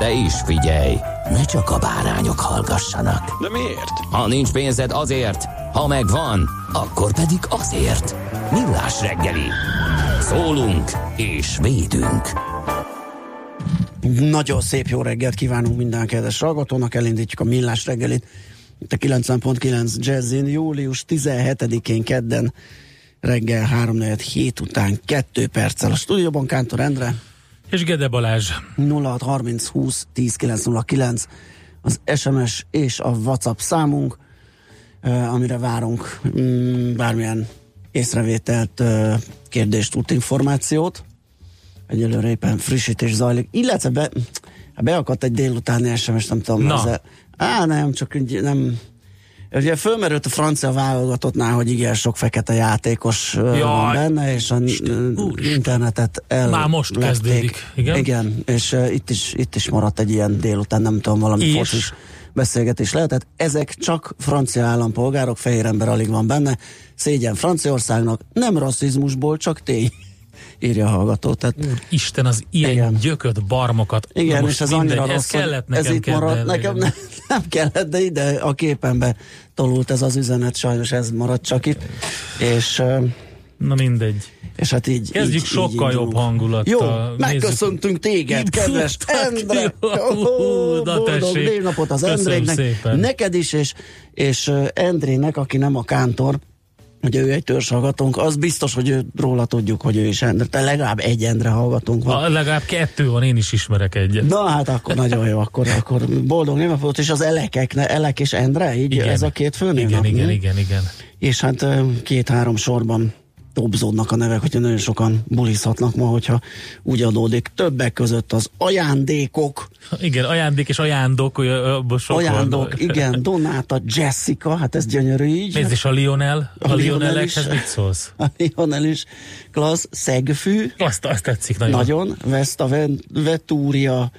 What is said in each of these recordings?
De is figyelj, ne csak a bárányok hallgassanak. De miért? Ha nincs pénzed azért, ha megvan, akkor pedig azért. Millás reggeli. Szólunk és védünk. Nagyon szép jó reggelt kívánunk minden kedves hallgatónak, elindítjuk a millás reggelit. Itt a 90.9 Jazzin, július 17-én kedden reggel 3 hét után 2 perccel a stúdióban Kántor Endre. És Gede Balázs. 0630 20 10 909 az SMS és a WhatsApp számunk, amire várunk um, bármilyen észrevételt, kérdést, útinformációt. Egyelőre éppen frissítés zajlik. Illetve be, beakadt egy délutáni SMS, nem tudom. Na. Ez, á, nem, csak nem... Ugye fölmerült a francia válogatottnál, hogy igen, sok fekete játékos Jaj, van benne, és a Úristen. internetet el Már most lepték. kezdődik, igen? Igen, és uh, itt, is, itt is maradt egy ilyen délután, nem tudom, valami És? focis beszélgetés lehetett. Ezek csak francia állampolgárok, fehér ember alig van benne. Szégyen Franciaországnak, nem rasszizmusból, csak tény, írja a hallgató. Tehát, Isten az ilyen Igen. gyököt, barmokat. igen, és ez mindegy, annyira ez rossz, kellett nekem ez itt maradt. kedvelni. Nekem nem, nem kellett, de ide a képembe tolult ez az üzenet, sajnos ez maradt csak itt. És, Na mindegy. és hát így Kezdjük így, sokkal így jobb hangulattal. Jó, megköszöntünk téged, Így kedves Endre! Oh, Na, boldog névnapot az Köszönöm szépen. neked is, és, és Endrének, aki nem a kántor, hogy ő egy törzs hallgatónk, az biztos, hogy ő, róla tudjuk, hogy ő is Endre. Te legalább egy Endre hallgatónk van. A, legalább kettő van, én is ismerek egyet. Na hát akkor nagyon jó, akkor, akkor boldog névnapot, és az Elekek, Elek és Endre, így Igen. ez a két főnév? Igen, igen, igen, igen. És hát két-három sorban dobzódnak a nevek, hogyha nagyon sokan bulizhatnak ma, hogyha úgy adódik. Többek között az ajándékok, Igen, ajándék és ajándok, sok ajándok, van. igen, Donáta, Jessica, hát ez gyönyörű így. Nézd, és a Lionel, a, A a Lionel Lionelekhez is. mit szólsz? A Lionel is klassz, Szegfű, Azt, azt tetszik nagyon. nagyon, Vesta, Vetúria,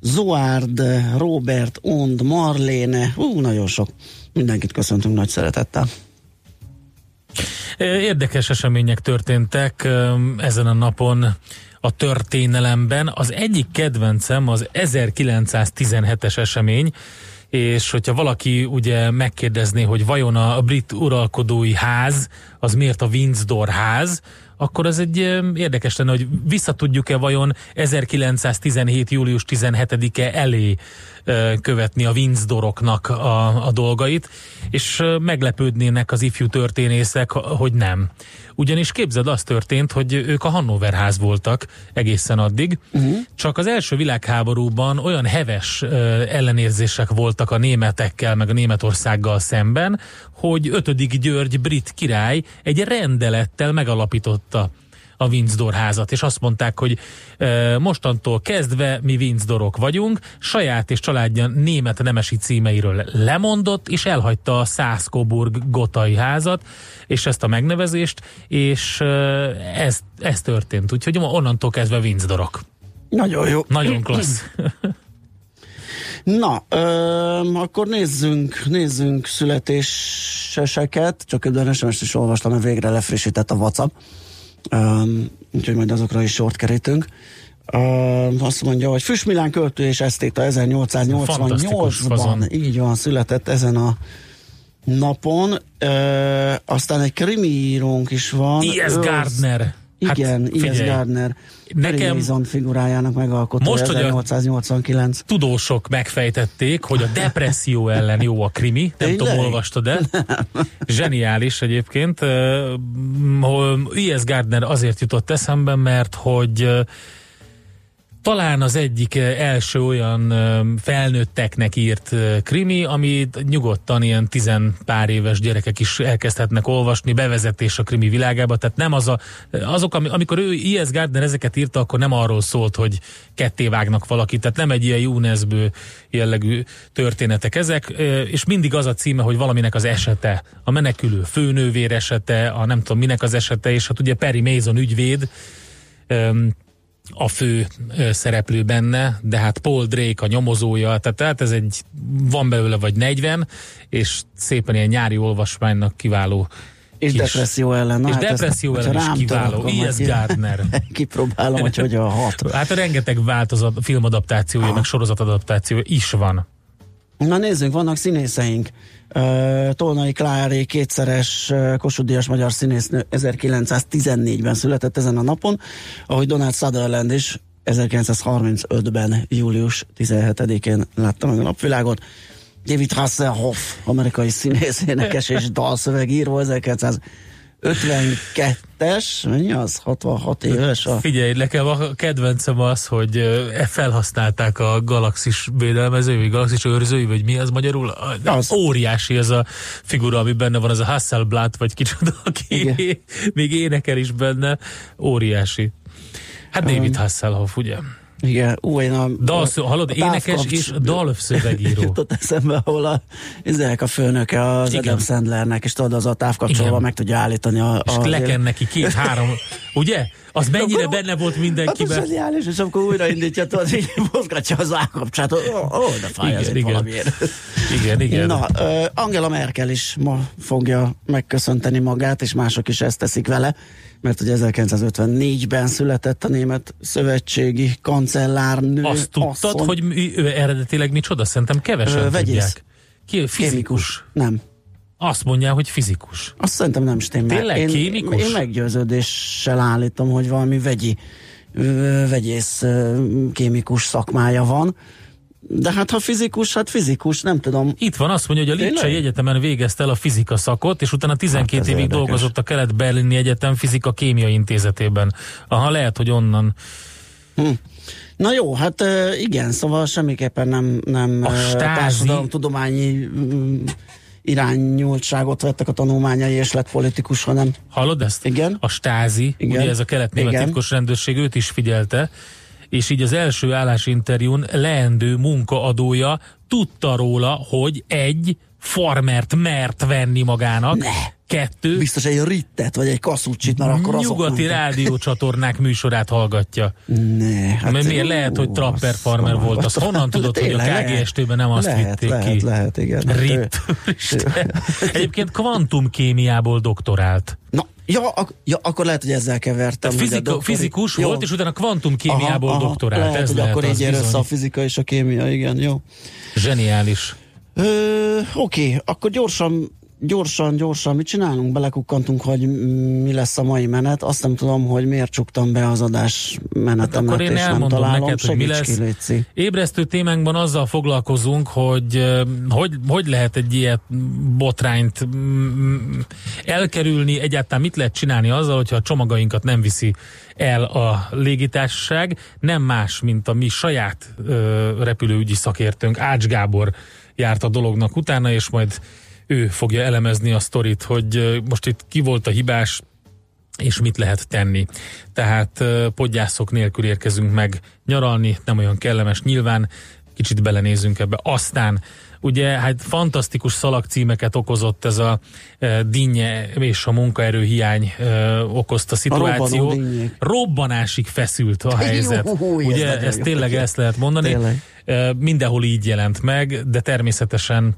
Zoárd, Robert, Ond, Marléne, ú, nagyon sok. Mindenkit köszöntünk nagy szeretettel. Érdekes események történtek ezen a napon a történelemben. Az egyik kedvencem az 1917-es esemény, és hogyha valaki ugye megkérdezné, hogy vajon a brit uralkodói ház az miért a Windsor ház, akkor az egy érdekes lenne, hogy visszatudjuk-e vajon 1917. július 17-e elé követni a Windsoroknak a, a dolgait, és meglepődnének az ifjú történészek, hogy nem. Ugyanis képzeld, az történt, hogy ők a Hannover ház voltak egészen addig, uh-huh. csak az első világháborúban olyan heves ellenérzések voltak a németekkel, meg a Németországgal szemben, hogy 5. György brit király egy rendelettel megalapította a Windsor házat, és azt mondták, hogy e, mostantól kezdve mi Windsorok vagyunk, saját és családja német nemesi címeiről lemondott, és elhagyta a Szászkoburg gotai házat, és ezt a megnevezést, és e, ez, ez történt. Úgyhogy onnantól kezdve Windsorok. Nagyon jó. Nagyon klassz. Na, ö, akkor nézzünk, nézzünk születéseseket, csak ebben sms is olvastam, mert végre lefrissített a WhatsApp, ö, úgyhogy majd azokra is sort kerítünk. Ö, azt mondja, hogy Füstmilán költő és esztéta Fantasztikus 1888-ban, fazon. így van, született ezen a napon. Ö, aztán egy krimi írónk is van. I.S. Gardner. Igen, hát, I.S. Gardner. Nekem Mason figurájának megalkotója Most, hogy a- 1889. tudósok megfejtették, hogy a depresszió ellen jó a krimi, nem Tényleg? tudom, olvastad-e? Zseniális egyébként. Ö, hol I.S. Gardner azért jutott eszembe, mert hogy talán az egyik ö, első olyan ö, felnőtteknek írt ö, krimi, amit nyugodtan ilyen tizen pár éves gyerekek is elkezdhetnek olvasni, bevezetés a krimi világába, tehát nem az a, azok, ami- amikor ő I.S. Gardner ezeket írta, akkor nem arról szólt, hogy ketté vágnak valakit, tehát nem egy ilyen Jónezbő jellegű történetek ezek, és mindig az a címe, hogy valaminek az esete, a menekülő főnővér esete, a nem tudom minek az esete, és hát ugye Perry Mason ügyvéd, a fő szereplő benne, de hát Paul Drake a nyomozója, tehát, tehát ez egy, van belőle vagy 40, és szépen ilyen nyári olvasmánynak kiváló És kis- depresszió ellen. Na, és hát ezt, depresszió hogyha ellen is kiváló. I.S. Gardner. Kipróbálom, hogy hogyan hat. Hát a rengeteg változat, filmadaptációja, meg sorozatadaptációja is van. Na nézzünk, vannak színészeink. Tolnai Klári kétszeres Kossuth Díjas magyar színésznő 1914-ben született ezen a napon, ahogy Donald Sutherland is 1935-ben, július 17-én látta meg a napvilágot. David Hasselhoff, amerikai színész, énekes és dalszövegíró, 1952-es, mennyi az? 66 éves? A... Figyelj, nekem a kedvencem az, hogy e felhasználták a galaxis védelmezői, vagy galaxis őrzői, vagy mi az magyarul? Az. Óriási ez a figura, ami benne van, az a Hasselblad, vagy kicsoda, aki Igen. még énekel is benne. Óriási. Hát David Hasselhoff, ugye? Igen, ú, én a... Dalszó, hallod, a énekes és dalszövegíró. jutott eszembe, ahol a, ezek a főnöke az Igen. Adam Sandlernek, és tudod, az a távkapcsolva meg tudja állítani a... És a leken neki két-három, ugye? Az mennyire Akkor- benne volt Hát mindenkiben. zseniális, és amikor újraindítja, tudod, így mozgatja az állkapcsát, ó, ó, de fáj Igen, igen. valamiért. Igen, igen. Na, ö, Angela Merkel is ma fogja megköszönteni magát, és mások is ezt teszik vele, mert ugye 1954-ben született a német szövetségi kancellárnő. Azt tudtad, asszony. hogy ő eredetileg micsoda? Szerintem kevesen vegyész. tudják. Ki, fizikus. Nem. Azt mondják, hogy fizikus. Azt szerintem nem stimmel. Tényleg? Én, Kémikus? én meggyőződéssel állítom, hogy valami vegyi, vegyész kémikus szakmája van. De hát ha fizikus, hát fizikus, nem tudom. Itt van, azt mondja, hogy a Lipcsei? Egyetemen végezte el a fizika szakot, és utána 12 Hát évig érdekes. dolgozott a Kelet-Berlini Egyetem fizika-kémia intézetében. Aha, lehet, hogy onnan. Na jó, hát igen, szóval semmiképpen nem, nem A stázi- társadalomtudományi irányultságot vettek a tanulmányai, és lett politikus, hanem Hallod ezt? Igen. A stázi, Igen. ugye ez a kelet-német titkos rendőrség, őt is figyelte, és így az első állásinterjún leendő munkaadója tudta róla, hogy egy farmert mert venni magának, Ne. Kettő, biztos egy rittet, vagy egy kaszúcsit, mert akkor azok nyugati mentek. rádiócsatornák műsorát hallgatja. Ne, Hát Mert miért lehet, hogy Trapper Farmer azt- volt? Azt honnan tudod, hogy a. KGST-ben nem azt lehet, vitték lehet, ki? Lehet, igen. Hát Rit. Isten. Egyébként kvantumkémiából doktorált. Na, ja, ak- ja, akkor lehet, hogy ezzel kevertem. Tehát fizika, doktori- fizikus Jó. volt, és utána kvantumkémiából Aha, aha, doktorált. Lehet, Ez hogy lehet akkor az így ér össze a fizika és a kémia, igen, jó. Zseniális. Ö, Oké, akkor gyorsan, gyorsan, gyorsan, mit csinálunk? Belekukkantunk, hogy mi lesz a mai menet. Azt nem tudom, hogy miért csuktam be az adás menetemet, Akkor én és nem találom. neked, hogy mi lesz. Ki. Ébresztő témánkban azzal foglalkozunk, hogy hogy, hogy lehet egy ilyet botrányt elkerülni, egyáltalán mit lehet csinálni azzal, hogyha a csomagainkat nem viszi el a légitársaság. Nem más, mint a mi saját ö, repülőügyi szakértőnk, Ács Gábor járt a dolognak utána, és majd ő fogja elemezni a sztorit, hogy most itt ki volt a hibás, és mit lehet tenni. Tehát podgyászok nélkül érkezünk meg nyaralni, nem olyan kellemes nyilván, kicsit belenézünk ebbe. Aztán ugye hát fantasztikus szalagcímeket okozott ez a e, dinnye és a munkaerő hiány e, okozta szituáció. Robbanásig feszült a helyzet. Jó, ugye ez jó. tényleg ezt lehet mondani. Tényleg. E, mindenhol így jelent meg, de természetesen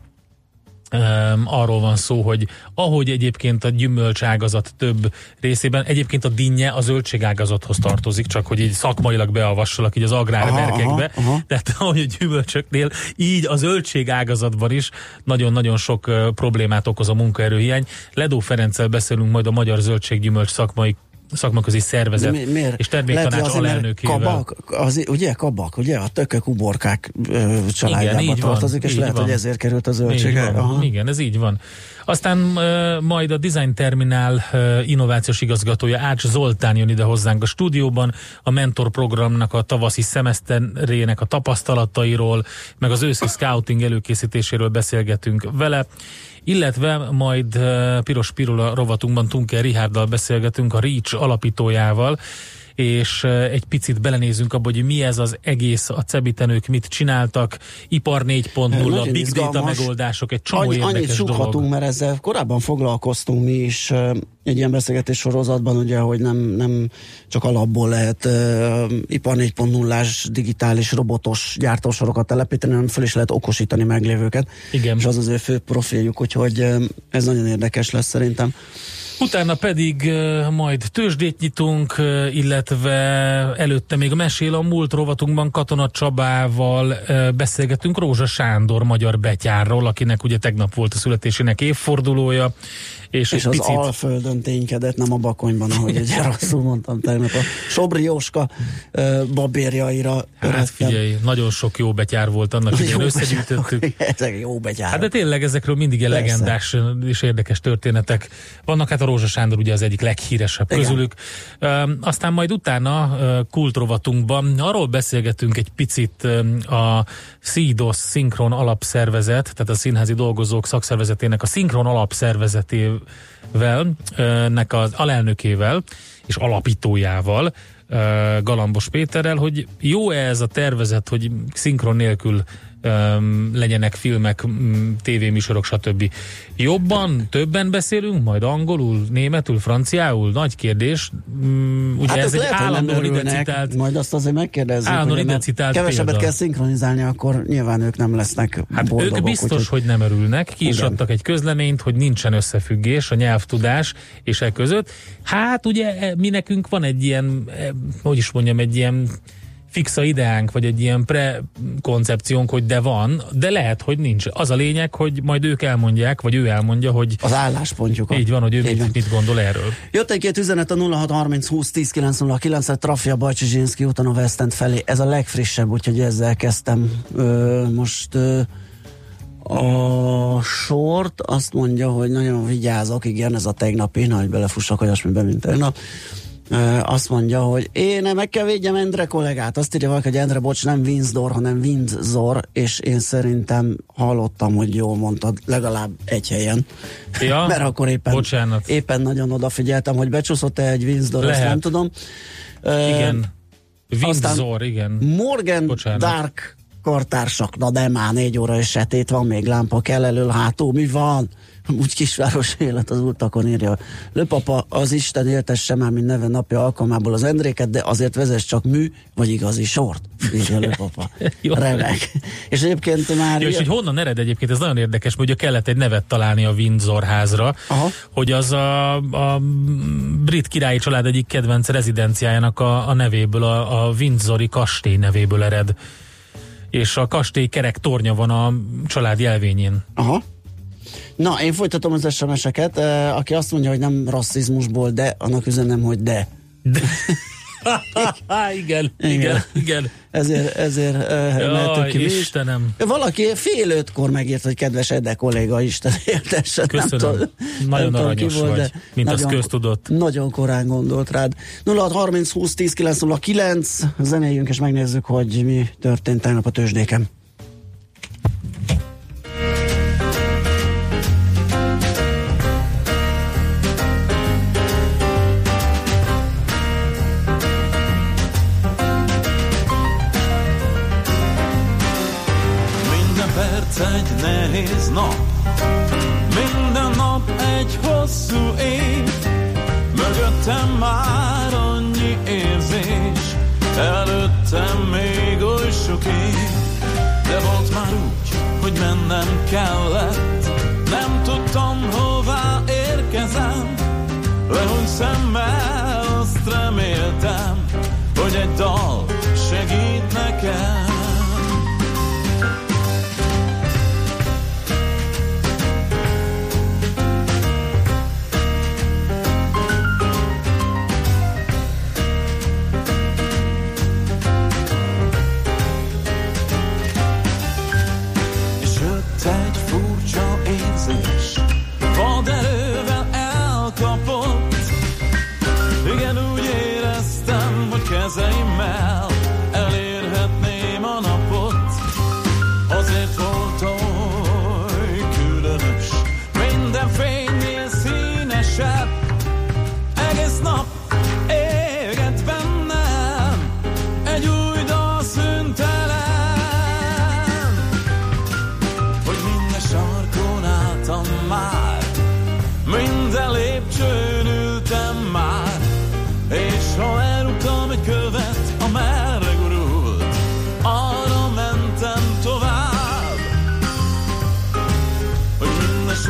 Um, arról van szó, hogy ahogy egyébként a gyümölcságazat több részében, egyébként a dinnye a zöldségágazathoz tartozik, csak hogy így szakmailag beavassalak így az aha. tehát ahogy a gyümölcsöknél, így a zöldségágazatban is nagyon-nagyon sok uh, problémát okoz a munkaerőhiány. Ledó Ferenccel beszélünk majd a Magyar Zöldséggyümölcs szakmai szakmaközi szervezet Mi, miért? és terméktanács alelnökével. Kabak, az, ugye kabak, ugye a tökök, uborkák ö, családjába Igen, tartozik, van, és lehet, van. hogy ezért került a Így zöldsége. Igen, ez így van. Aztán uh, majd a Design Terminál uh, innovációs igazgatója Ács Zoltán jön ide hozzánk a stúdióban, a mentor programnak a tavaszi szemeszterének a tapasztalatairól, meg az őszi scouting előkészítéséről beszélgetünk vele illetve majd uh, Piros Pirula rovatunkban Tunker Rihárdal beszélgetünk, a REACH alapítójával, és egy picit belenézünk abba, hogy mi ez az egész, a cebitenők mit csináltak, ipar 4.0, Nagyon big data izgalmas. megoldások, egy csomó Annyi, érdekes annyit dolog. mert ezzel korábban foglalkoztunk mi is egy ilyen beszélgetés sorozatban, ugye, hogy nem, nem csak alapból lehet uh, ipar 4.0-ás digitális robotos gyártósorokat telepíteni, hanem föl is lehet okosítani meglévőket. Igen. És az az ő fő profiljuk, úgyhogy ez nagyon érdekes lesz szerintem. Utána pedig majd tőzsdét nyitunk, illetve előtte még mesél a múlt rovatunkban Katona Csabával beszélgetünk Rózsa Sándor magyar betyárról, akinek ugye tegnap volt a születésének évfordulója, és, És egy az picit... Alföldön ténykedett, nem a Bakonyban, ahogy egy rosszul mondtam tegnap. A Sobri Jóska ö, babérjaira Hát figyelj, nagyon sok jó betyár volt annak, Jó összegyűjtöttük. Ezek jó betyárok. Hát de tényleg ezekről mindig Persze. legendás és érdekes történetek vannak. Hát a Rózsa Sándor ugye az egyik leghíresebb Igen. közülük. Aztán majd utána ö, kultrovatunkban arról beszélgetünk egy picit a SZIDOS Szinkron Alapszervezet, tehát a Színházi Dolgozók Szakszervezetének a Szinkron Alapszervezetével, ö, nek az alelnökével és alapítójával, Galambos Péterrel, hogy jó-e ez a tervezet, hogy szinkron nélkül legyenek filmek, m, tévéműsorok, stb. Jobban, többen beszélünk, majd angolul, németül, franciául? Nagy kérdés. Ugye Hát ez ez egy lehet, nem állandóan ide örülnek, citált majd azt azért megkérdezzük, Állandóan hogy ide mert citált kevesebbet példa. kell szinkronizálni, akkor nyilván ők nem lesznek Hát boldogok. ők biztos, úgyhogy- hogy nem örülnek. Ki is Igen. adtak egy közleményt, hogy nincsen összefüggés a nyelvtudás és e között. Hát ugye e, mi nekünk van egy ilyen, e, hogy is mondjam, egy ilyen fixa ideánk, vagy egy ilyen prekoncepciónk, hogy de van, de lehet, hogy nincs. Az a lényeg, hogy majd ők elmondják, vagy ő elmondja, hogy Az álláspontjukat. így van, hogy ő mit, mit gondol erről. Jött egy-két üzenet a 0630 20 10 909 et Trafia úton a West End felé. Ez a legfrissebb, úgyhogy ezzel kezdtem. Ö, most ö, a sort azt mondja, hogy nagyon vigyázok, igen, ez a tegnapi, nagy belefussak olyasmiben, mint tegnap. Azt mondja, hogy én meg kell védjem Endre kollégát. Azt írja valaki, hogy Endre, bocs, nem Windsor, hanem Windsor, és én szerintem hallottam, hogy jól mondtad, legalább egy helyen. Ja, Mert akkor éppen, bocsánat. éppen nagyon odafigyeltem, hogy becsúszott-e egy Windsor, Lehet. nem tudom. Igen. Windsor, igen. Morgan Bocsánat. Dark kartársak, na de már négy óra és setét van, még lámpa kell elől, hátul, mi van? Úgy kisváros élet az utakon írja. Lőpapa, az Isten éltesse már, mint neve napja alkalmából az Endréket, de azért vezess csak mű, vagy igazi sort, írja. Jó. Remek. És egyébként már... Jó, és hogy honnan ered egyébként, ez nagyon érdekes, ugye kellett egy nevet találni a Windsor házra, Aha. hogy az a, a brit királyi család egyik kedvenc rezidenciájának a, a nevéből, a, a Windsori kastély nevéből ered. És a kastély kerek tornya van a család jelvényén. Aha. Na, én folytatom az SMS-eket. Aki azt mondja, hogy nem rasszizmusból, de annak üzenem, hogy de. igen, Igen. igen, igen. Ezért, ezért uh, mehetünk ki. Istenem. Valaki fél ötkor megírt, hogy kedves Ede kolléga, Isten éltesse. Köszönöm. Nagyon aranyos vagy, mint az köztudott. Nagyon korán gondolt rád. 0630 20 10 909, zenéljünk és megnézzük, hogy mi történt tegnap a tőzsdéken. Kellett, nem tudtam hová érkezem. Lehúny szemmel azt reméltem, hogy egy dal segít nekem.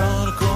trying to go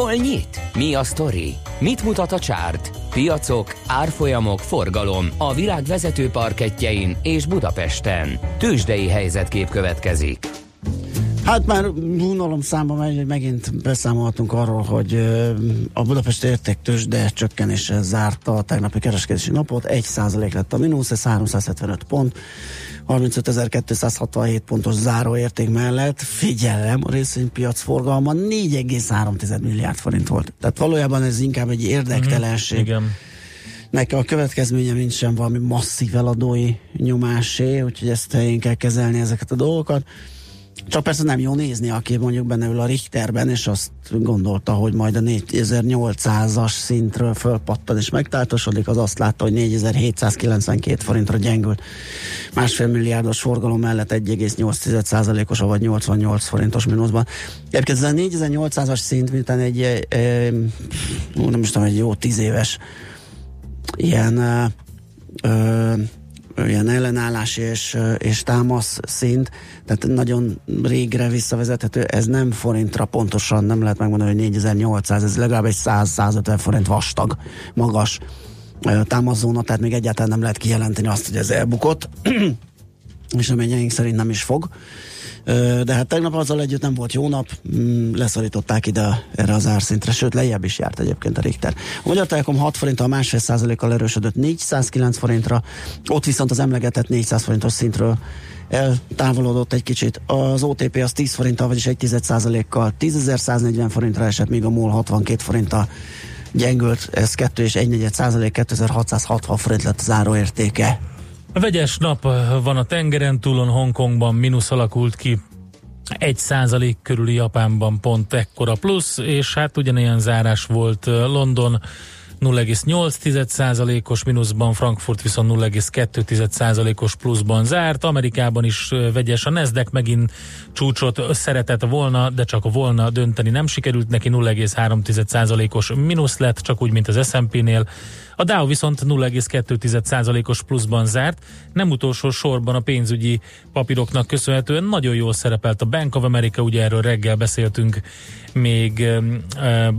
Hol nyit? Mi a sztori? Mit mutat a csárt? Piacok, árfolyamok, forgalom a világ vezető parketjein és Budapesten. Tősdei helyzetkép következik. Hát már unalom számba megy, hogy megint beszámolhatunk arról, hogy a Budapest értéktős, de csökkenéssel zárta a tegnapi kereskedési napot. 1 lett a mínusz, ez 375 pont. 35.267 pontos záróérték mellett, figyelem, a részvénypiac forgalma 4,3 milliárd forint volt. Tehát valójában ez inkább egy érdektelenség. Mm-hmm, igen. Neki a következménye mint sem valami masszív eladói nyomásé, úgyhogy ezt helyén kell kezelni ezeket a dolgokat. Csak persze nem jó nézni, aki mondjuk benne ül a Richterben, és azt gondolta, hogy majd a 4800-as szintről fölpattan és megtáltosodik, az azt látta, hogy 4792 forintra gyengült. Másfél milliárdos forgalom mellett 1,8%-os, vagy 88 forintos mínuszban. Egyébként ez a 4800-as szint, miután egy, e, e, nem is tudom, egy jó tíz éves ilyen e, e, ilyen ellenállás és, és támasz szint, tehát nagyon régre visszavezethető, ez nem forintra pontosan, nem lehet megmondani, hogy 4800, ez legalább egy 100-150 forint vastag, magas támaszóna, tehát még egyáltalán nem lehet kijelenteni azt, hogy ez elbukott, és reményeink szerint nem is fog. De hát tegnap azzal együtt nem volt jó nap, mm, leszorították ide erre az árszintre, sőt lejjebb is járt egyébként a Richter. A Magyar Telekom 6 forinttal másfél százalékkal erősödött 409 forintra, ott viszont az emlegetett 400 forintos szintről eltávolodott egy kicsit. Az OTP az 10 forinttal, vagyis 1 kal 10.140 forintra esett, míg a MOL 62 forinttal gyengült, ez 2 és 1 százalék, 2660 forint lett záróértéke. Vegyes nap van a tengeren túlon, Hongkongban mínusz alakult ki, egy százalék körüli Japánban pont ekkora plusz, és hát ugyanilyen zárás volt London, 0,8%-os mínuszban, Frankfurt viszont 0,2%-os pluszban zárt. Amerikában is vegyes a Nasdaq megint csúcsot szeretett volna, de csak volna dönteni nem sikerült neki, 0,3%-os mínusz lett, csak úgy, mint az S&P-nél. A Dow viszont 0,2%-os pluszban zárt, nem utolsó sorban a pénzügyi papíroknak köszönhetően nagyon jól szerepelt a Bank of America, ugye erről reggel beszéltünk még,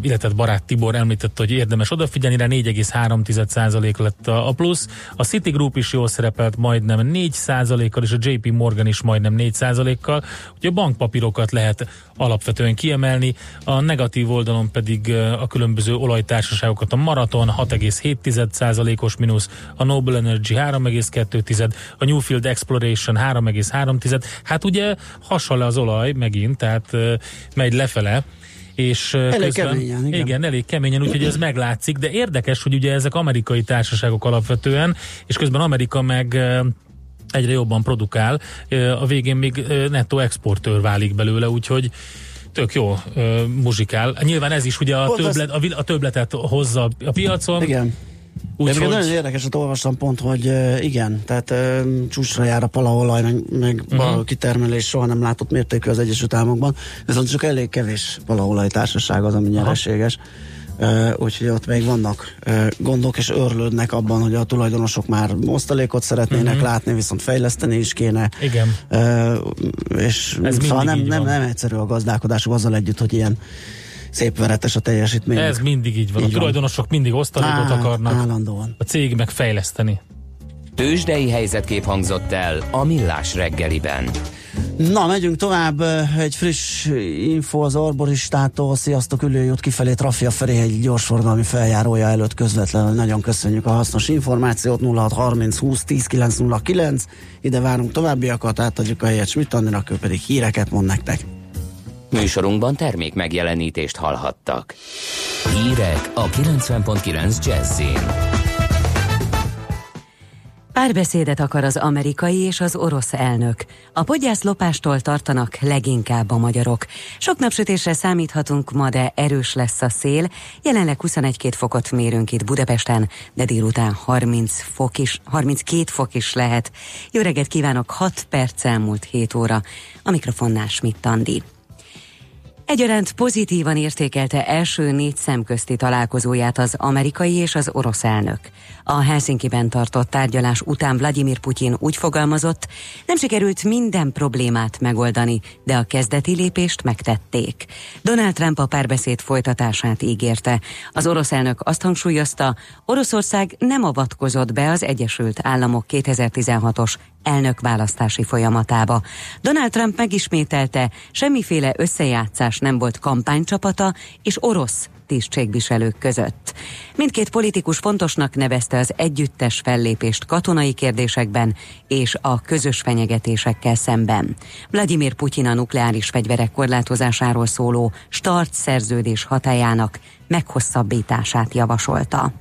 illetve barát Tibor említette, hogy érdemes odafigyelni, rá 4,3% lett a plusz. A Citigroup is jól szerepelt majdnem 4%-kal, és a JP Morgan is majdnem 4%-kal. Ugye a bankpapírokat lehet alapvetően kiemelni, a negatív oldalon pedig a különböző olajtársaságokat a Marathon 6,7%-os mínusz, a Noble Energy 3,2, a Newfield Exploration 3,3, hát ugye hasonló az olaj megint, tehát megy lefele, és elég közben, keményen, igen. igen, elég keményen, úgyhogy ez meglátszik, de érdekes, hogy ugye ezek amerikai társaságok alapvetően, és közben Amerika meg egyre jobban produkál, a végén még nettó exportőr válik belőle, úgyhogy tök jó uh, muzsikál. Nyilván ez is ugye a, többlet, a, a többletet hozza a piacon. Igen. Úgy, hogy... Nagyon érdekeset olvastam pont, hogy uh, igen, tehát uh, csúcsra jár a palaolaj, meg, meg uh-huh. kitermelés soha nem látott mértékű az Egyesült Államokban, viszont csak elég kevés palaolaj társaság az, ami nyereséges. Uh, úgyhogy ott még vannak uh, gondok, és örlődnek abban, hogy a tulajdonosok már osztalékot szeretnének uh-huh. látni, viszont fejleszteni is kéne. Igen. Uh, és Ez szóval nem, nem, nem egyszerű a gazdálkodás azzal együtt, hogy ilyen szép veretes a teljesítmény. Ez mindig így van. Így a tulajdonosok van. mindig osztalékot Á, akarnak. Állandóan. A cég meg fejleszteni. Tőzsdei helyzetkép hangzott el a Millás reggeliben. Na, megyünk tovább. Egy friss info az arboristától. Sziasztok, ülőjút kifelé Trafia felé egy gyorsforgalmi feljárója előtt közvetlenül. Nagyon köszönjük a hasznos információt. 0630 20 10 909. Ide várunk továbbiakat, átadjuk a helyet Schmidt Andinak, ő pedig híreket mond nektek. Műsorunkban termék megjelenítést hallhattak. Hírek a 90.9 Jazzin. Párbeszédet akar az amerikai és az orosz elnök. A podgyász lopástól tartanak leginkább a magyarok. Sok napsütésre számíthatunk ma, de erős lesz a szél. Jelenleg 21 fokot mérünk itt Budapesten, de délután 30 fok is, 32 fok is lehet. Jó reggelt kívánok, 6 perc elmúlt 7 óra. A mikrofonnál Schmidt Andi. Egyaránt pozitívan értékelte első négy szemközti találkozóját az amerikai és az orosz elnök. A Helsinki-ben tartott tárgyalás után Vladimir Putyin úgy fogalmazott, nem sikerült minden problémát megoldani, de a kezdeti lépést megtették. Donald Trump a párbeszéd folytatását ígérte. Az orosz elnök azt hangsúlyozta, Oroszország nem avatkozott be az Egyesült Államok 2016-os elnökválasztási folyamatába. Donald Trump megismételte, semmiféle összejátszás nem volt kampánycsapata és orosz tisztségviselők között. Mindkét politikus fontosnak nevezte az együttes fellépést katonai kérdésekben és a közös fenyegetésekkel szemben. Vladimir Putyin a nukleáris fegyverek korlátozásáról szóló start szerződés hatájának meghosszabbítását javasolta.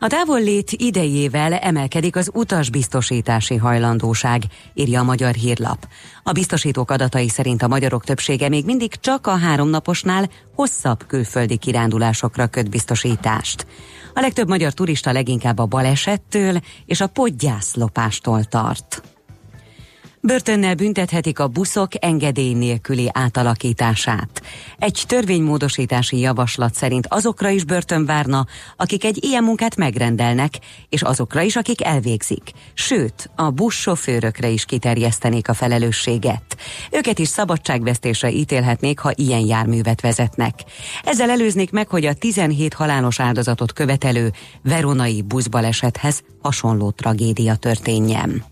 A távollét idejével emelkedik az utasbiztosítási hajlandóság, írja a Magyar Hírlap. A biztosítók adatai szerint a magyarok többsége még mindig csak a háromnaposnál hosszabb külföldi kirándulásokra köt biztosítást. A legtöbb magyar turista leginkább a balesettől és a podgyászlopástól tart. Börtönnel büntethetik a buszok engedély nélküli átalakítását. Egy törvénymódosítási javaslat szerint azokra is börtön várna, akik egy ilyen munkát megrendelnek, és azokra is, akik elvégzik. Sőt, a buszsofőrökre is kiterjesztenék a felelősséget. Őket is szabadságvesztésre ítélhetnék, ha ilyen járművet vezetnek. Ezzel előznék meg, hogy a 17 halálos áldozatot követelő veronai buszbalesethez hasonló tragédia történjen.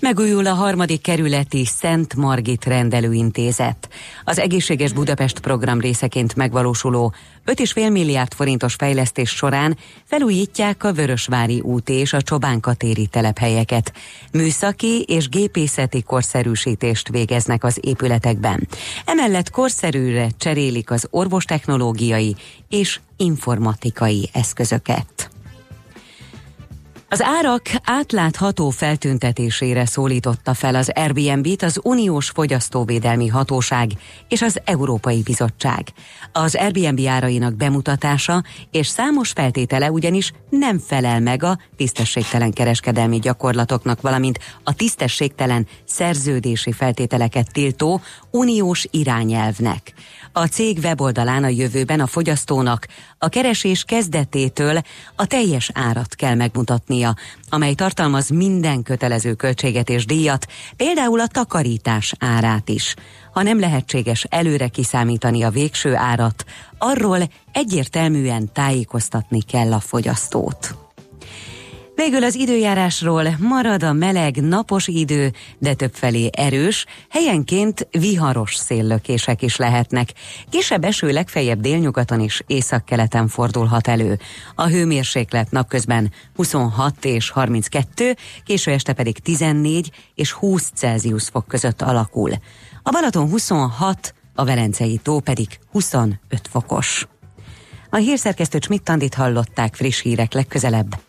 Megújul a harmadik kerületi Szent Margit rendelőintézet. Az Egészséges Budapest program részeként megvalósuló 5,5 milliárd forintos fejlesztés során felújítják a Vörösvári út és a Csobánkatéri telephelyeket. Műszaki és gépészeti korszerűsítést végeznek az épületekben. Emellett korszerűre cserélik az orvostechnológiai és informatikai eszközöket. Az árak átlátható feltüntetésére szólította fel az Airbnb-t az Uniós Fogyasztóvédelmi Hatóság és az Európai Bizottság. Az Airbnb árainak bemutatása és számos feltétele ugyanis nem felel meg a tisztességtelen kereskedelmi gyakorlatoknak, valamint a tisztességtelen szerződési feltételeket tiltó uniós irányelvnek. A cég weboldalán a jövőben a fogyasztónak a keresés kezdetétől a teljes árat kell megmutatnia, amely tartalmaz minden kötelező költséget és díjat, például a takarítás árát is. Ha nem lehetséges előre kiszámítani a végső árat, arról egyértelműen tájékoztatni kell a fogyasztót. Végül az időjárásról marad a meleg, napos idő, de többfelé erős, helyenként viharos széllökések is lehetnek. Kisebb eső legfeljebb délnyugaton és északkeleten fordulhat elő. A hőmérséklet napközben 26 és 32, késő este pedig 14 és 20 Celsius fok között alakul. A Balaton 26, a Velencei tó pedig 25 fokos. A hírszerkesztő Csmittandit hallották friss hírek legközelebb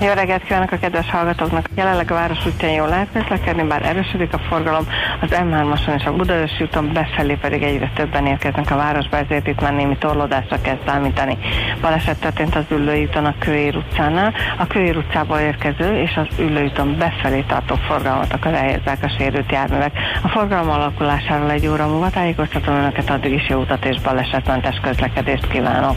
Jó reggelt kívánok a kedves hallgatóknak! Jelenleg a város útján jól lehet közlekedni, bár erősödik a forgalom, az M3-ason és a Budaörsi úton befelé pedig egyre többen érkeznek a városba, ezért itt már némi torlódásra kell számítani. Baleset történt az Üllői úton a Kőér utcánál, a Kőér utcából érkező és az Üllői úton befelé tartó forgalmat akadályozzák a sérült járművek. A forgalom alakulásáról egy óra múlva tájékoztatom önöket, addig is jó utat és balesetmentes közlekedést kívánok.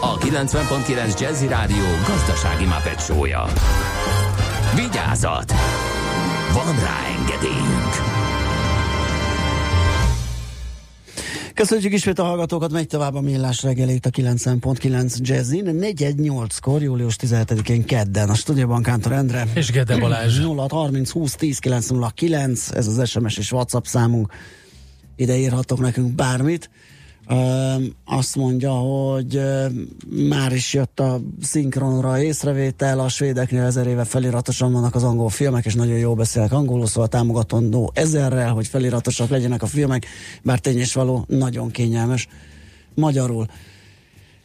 a 90.9 Jazzy Rádió gazdasági mapetsója. Vigyázat! Van rá engedélyünk! Köszönjük ismét a hallgatókat, megy tovább a millás reggeli itt a 90.9 Jazzin. 418-kor, július 17-én kedden a stúdióban Kántor Endre. És Gede Balázs. 0 30 20 10 909, ez az SMS és WhatsApp számunk. Ide írhatok nekünk bármit. Azt mondja, hogy már is jött a szinkronra észrevétel, a svédeknél ezer éve feliratosan vannak az angol filmek, és nagyon jól beszélnek angolul, szóval támogatandó ezerrel, hogy feliratosak legyenek a filmek, bár tény és való, nagyon kényelmes magyarul.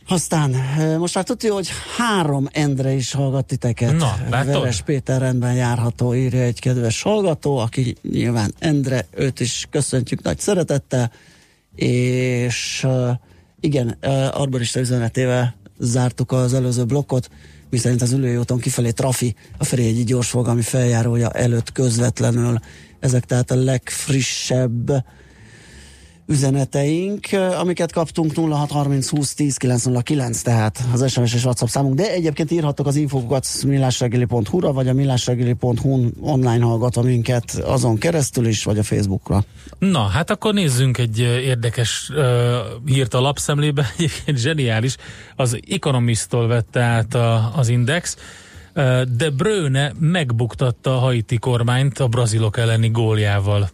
Aztán most már tudja, hogy három Endre is hallgat titeket. Na, látod? Veres Péter rendben járható, írja egy kedves hallgató, aki nyilván Endre, őt is köszöntjük nagy szeretettel és igen, arborista üzenetével zártuk az előző blokkot, miszerint az ülőjóton kifelé Trafi, a Ferihegyi gyorsforgalmi feljárója előtt közvetlenül. Ezek tehát a legfrissebb üzeneteink, amiket kaptunk 0630 20 10 909, tehát az SMS és WhatsApp számunk, de egyébként írhattok az infokat millásregeli.hu-ra, vagy a millásregeli.hu online hallgatva minket azon keresztül is, vagy a Facebookra. Na, hát akkor nézzünk egy érdekes uh, hírt a lapszemlébe, egyébként zseniális. Az Economist-tól vette át a, az Index. Uh, De Bruyne megbuktatta a haiti kormányt a brazilok elleni góljával.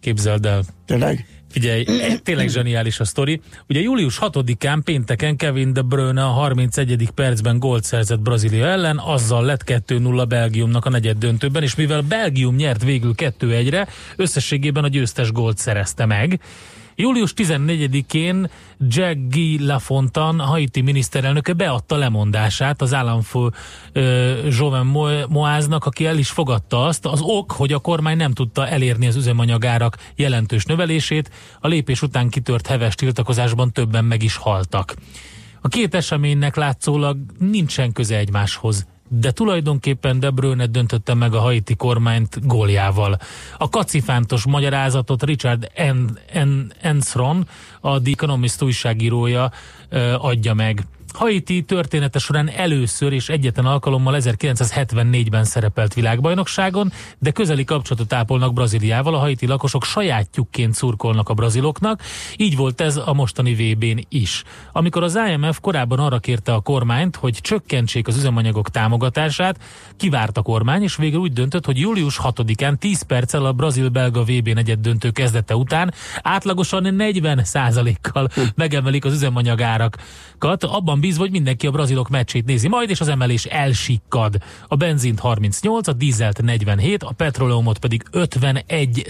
Képzeld el. Tényleg? Figyelj, eh, tényleg zseniális a sztori. Ugye július 6-án pénteken Kevin De Bruyne a 31. percben gólt szerzett Brazília ellen, azzal lett 2-0 Belgiumnak a negyed döntőben, és mivel Belgium nyert végül 2-1-re, összességében a győztes gólt szerezte meg. Július 14-én Jack Guy Lafontan, Haiti miniszterelnöke beadta lemondását az államfő Joven Moáznak, aki el is fogadta azt. Az ok, hogy a kormány nem tudta elérni az üzemanyagárak jelentős növelését, a lépés után kitört heves tiltakozásban többen meg is haltak. A két eseménynek látszólag nincsen köze egymáshoz de tulajdonképpen De Bruyne döntötte meg a haiti kormányt góljával. A kacifántos magyarázatot Richard en- en- Ensron, a The Economist újságírója adja meg. Haiti története során először és egyetlen alkalommal 1974-ben szerepelt világbajnokságon, de közeli kapcsolatot ápolnak Brazíliával, a haiti lakosok sajátjukként szurkolnak a braziloknak, így volt ez a mostani VB-n is. Amikor az IMF korábban arra kérte a kormányt, hogy csökkentsék az üzemanyagok támogatását, kivárt a kormány, és végül úgy döntött, hogy július 6-án 10 perccel a brazil-belga VB negyed döntő kezdete után átlagosan 40 kal megemelik az üzemanyagárakat, abban bízva, hogy mindenki a brazilok meccsét nézi majd, és az emelés elsikkad. A benzint 38, a dízelt 47, a petróleumot pedig 51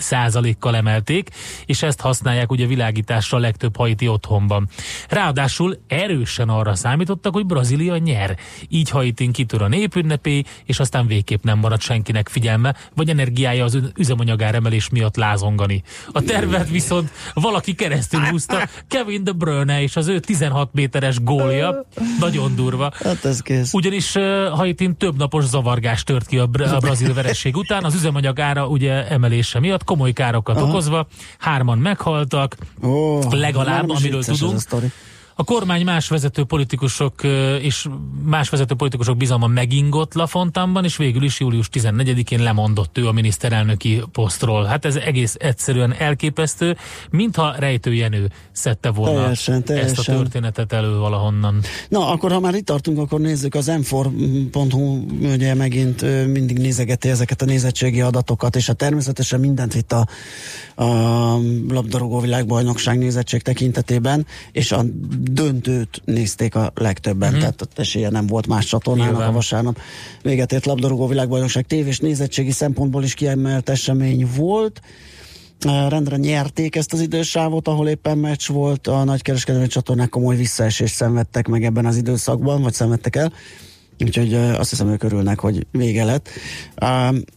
kal emelték, és ezt használják ugye világításra a legtöbb haiti otthonban. Ráadásul erősen arra számítottak, hogy Brazília nyer. Így haitin kitör a népünnepé, és aztán végképp nem marad senkinek figyelme, vagy energiája az üzemanyagár emelés miatt lázongani. A tervet viszont valaki keresztül húzta, Kevin De Bruyne és az ő 16 méteres gólja, nagyon durva. Hát ez kész. Ugyanis Haitin több napos zavargás tört ki a, bra- a brazil vereség után, az üzemanyag ára ugye emelése miatt komoly károkat Aha. okozva, hárman meghaltak, Ó, legalább, amiről tudunk. A. A kormány más vezető politikusok és más vezető politikusok bizalma megingott Lafontanban, és végül is július 14-én lemondott ő a miniszterelnöki posztról. Hát ez egész egyszerűen elképesztő, mintha Rejtő Jenő szedte volna Teljesen, ezt a teljesen. történetet elő valahonnan. Na, akkor ha már itt tartunk, akkor nézzük az m4.hu, ugye megint mindig nézegeti ezeket a nézettségi adatokat, és hát természetesen mindent itt a, a labdarúgó világbajnokság nézettség tekintetében, és a döntőt nézték a legtöbben, uh-huh. tehát ott esélye nem volt más csatornának a vasárnap véget ért labdarúgó világbajnokság tévés nézettségi szempontból is kiemelt esemény volt. rendre nyerték ezt az idősávot, ahol éppen meccs volt, a nagykereskedelmi csatornák komoly visszaesést szenvedtek meg ebben az időszakban, vagy szenvedtek el. Úgyhogy azt hiszem, ők örülnek, hogy vége lett.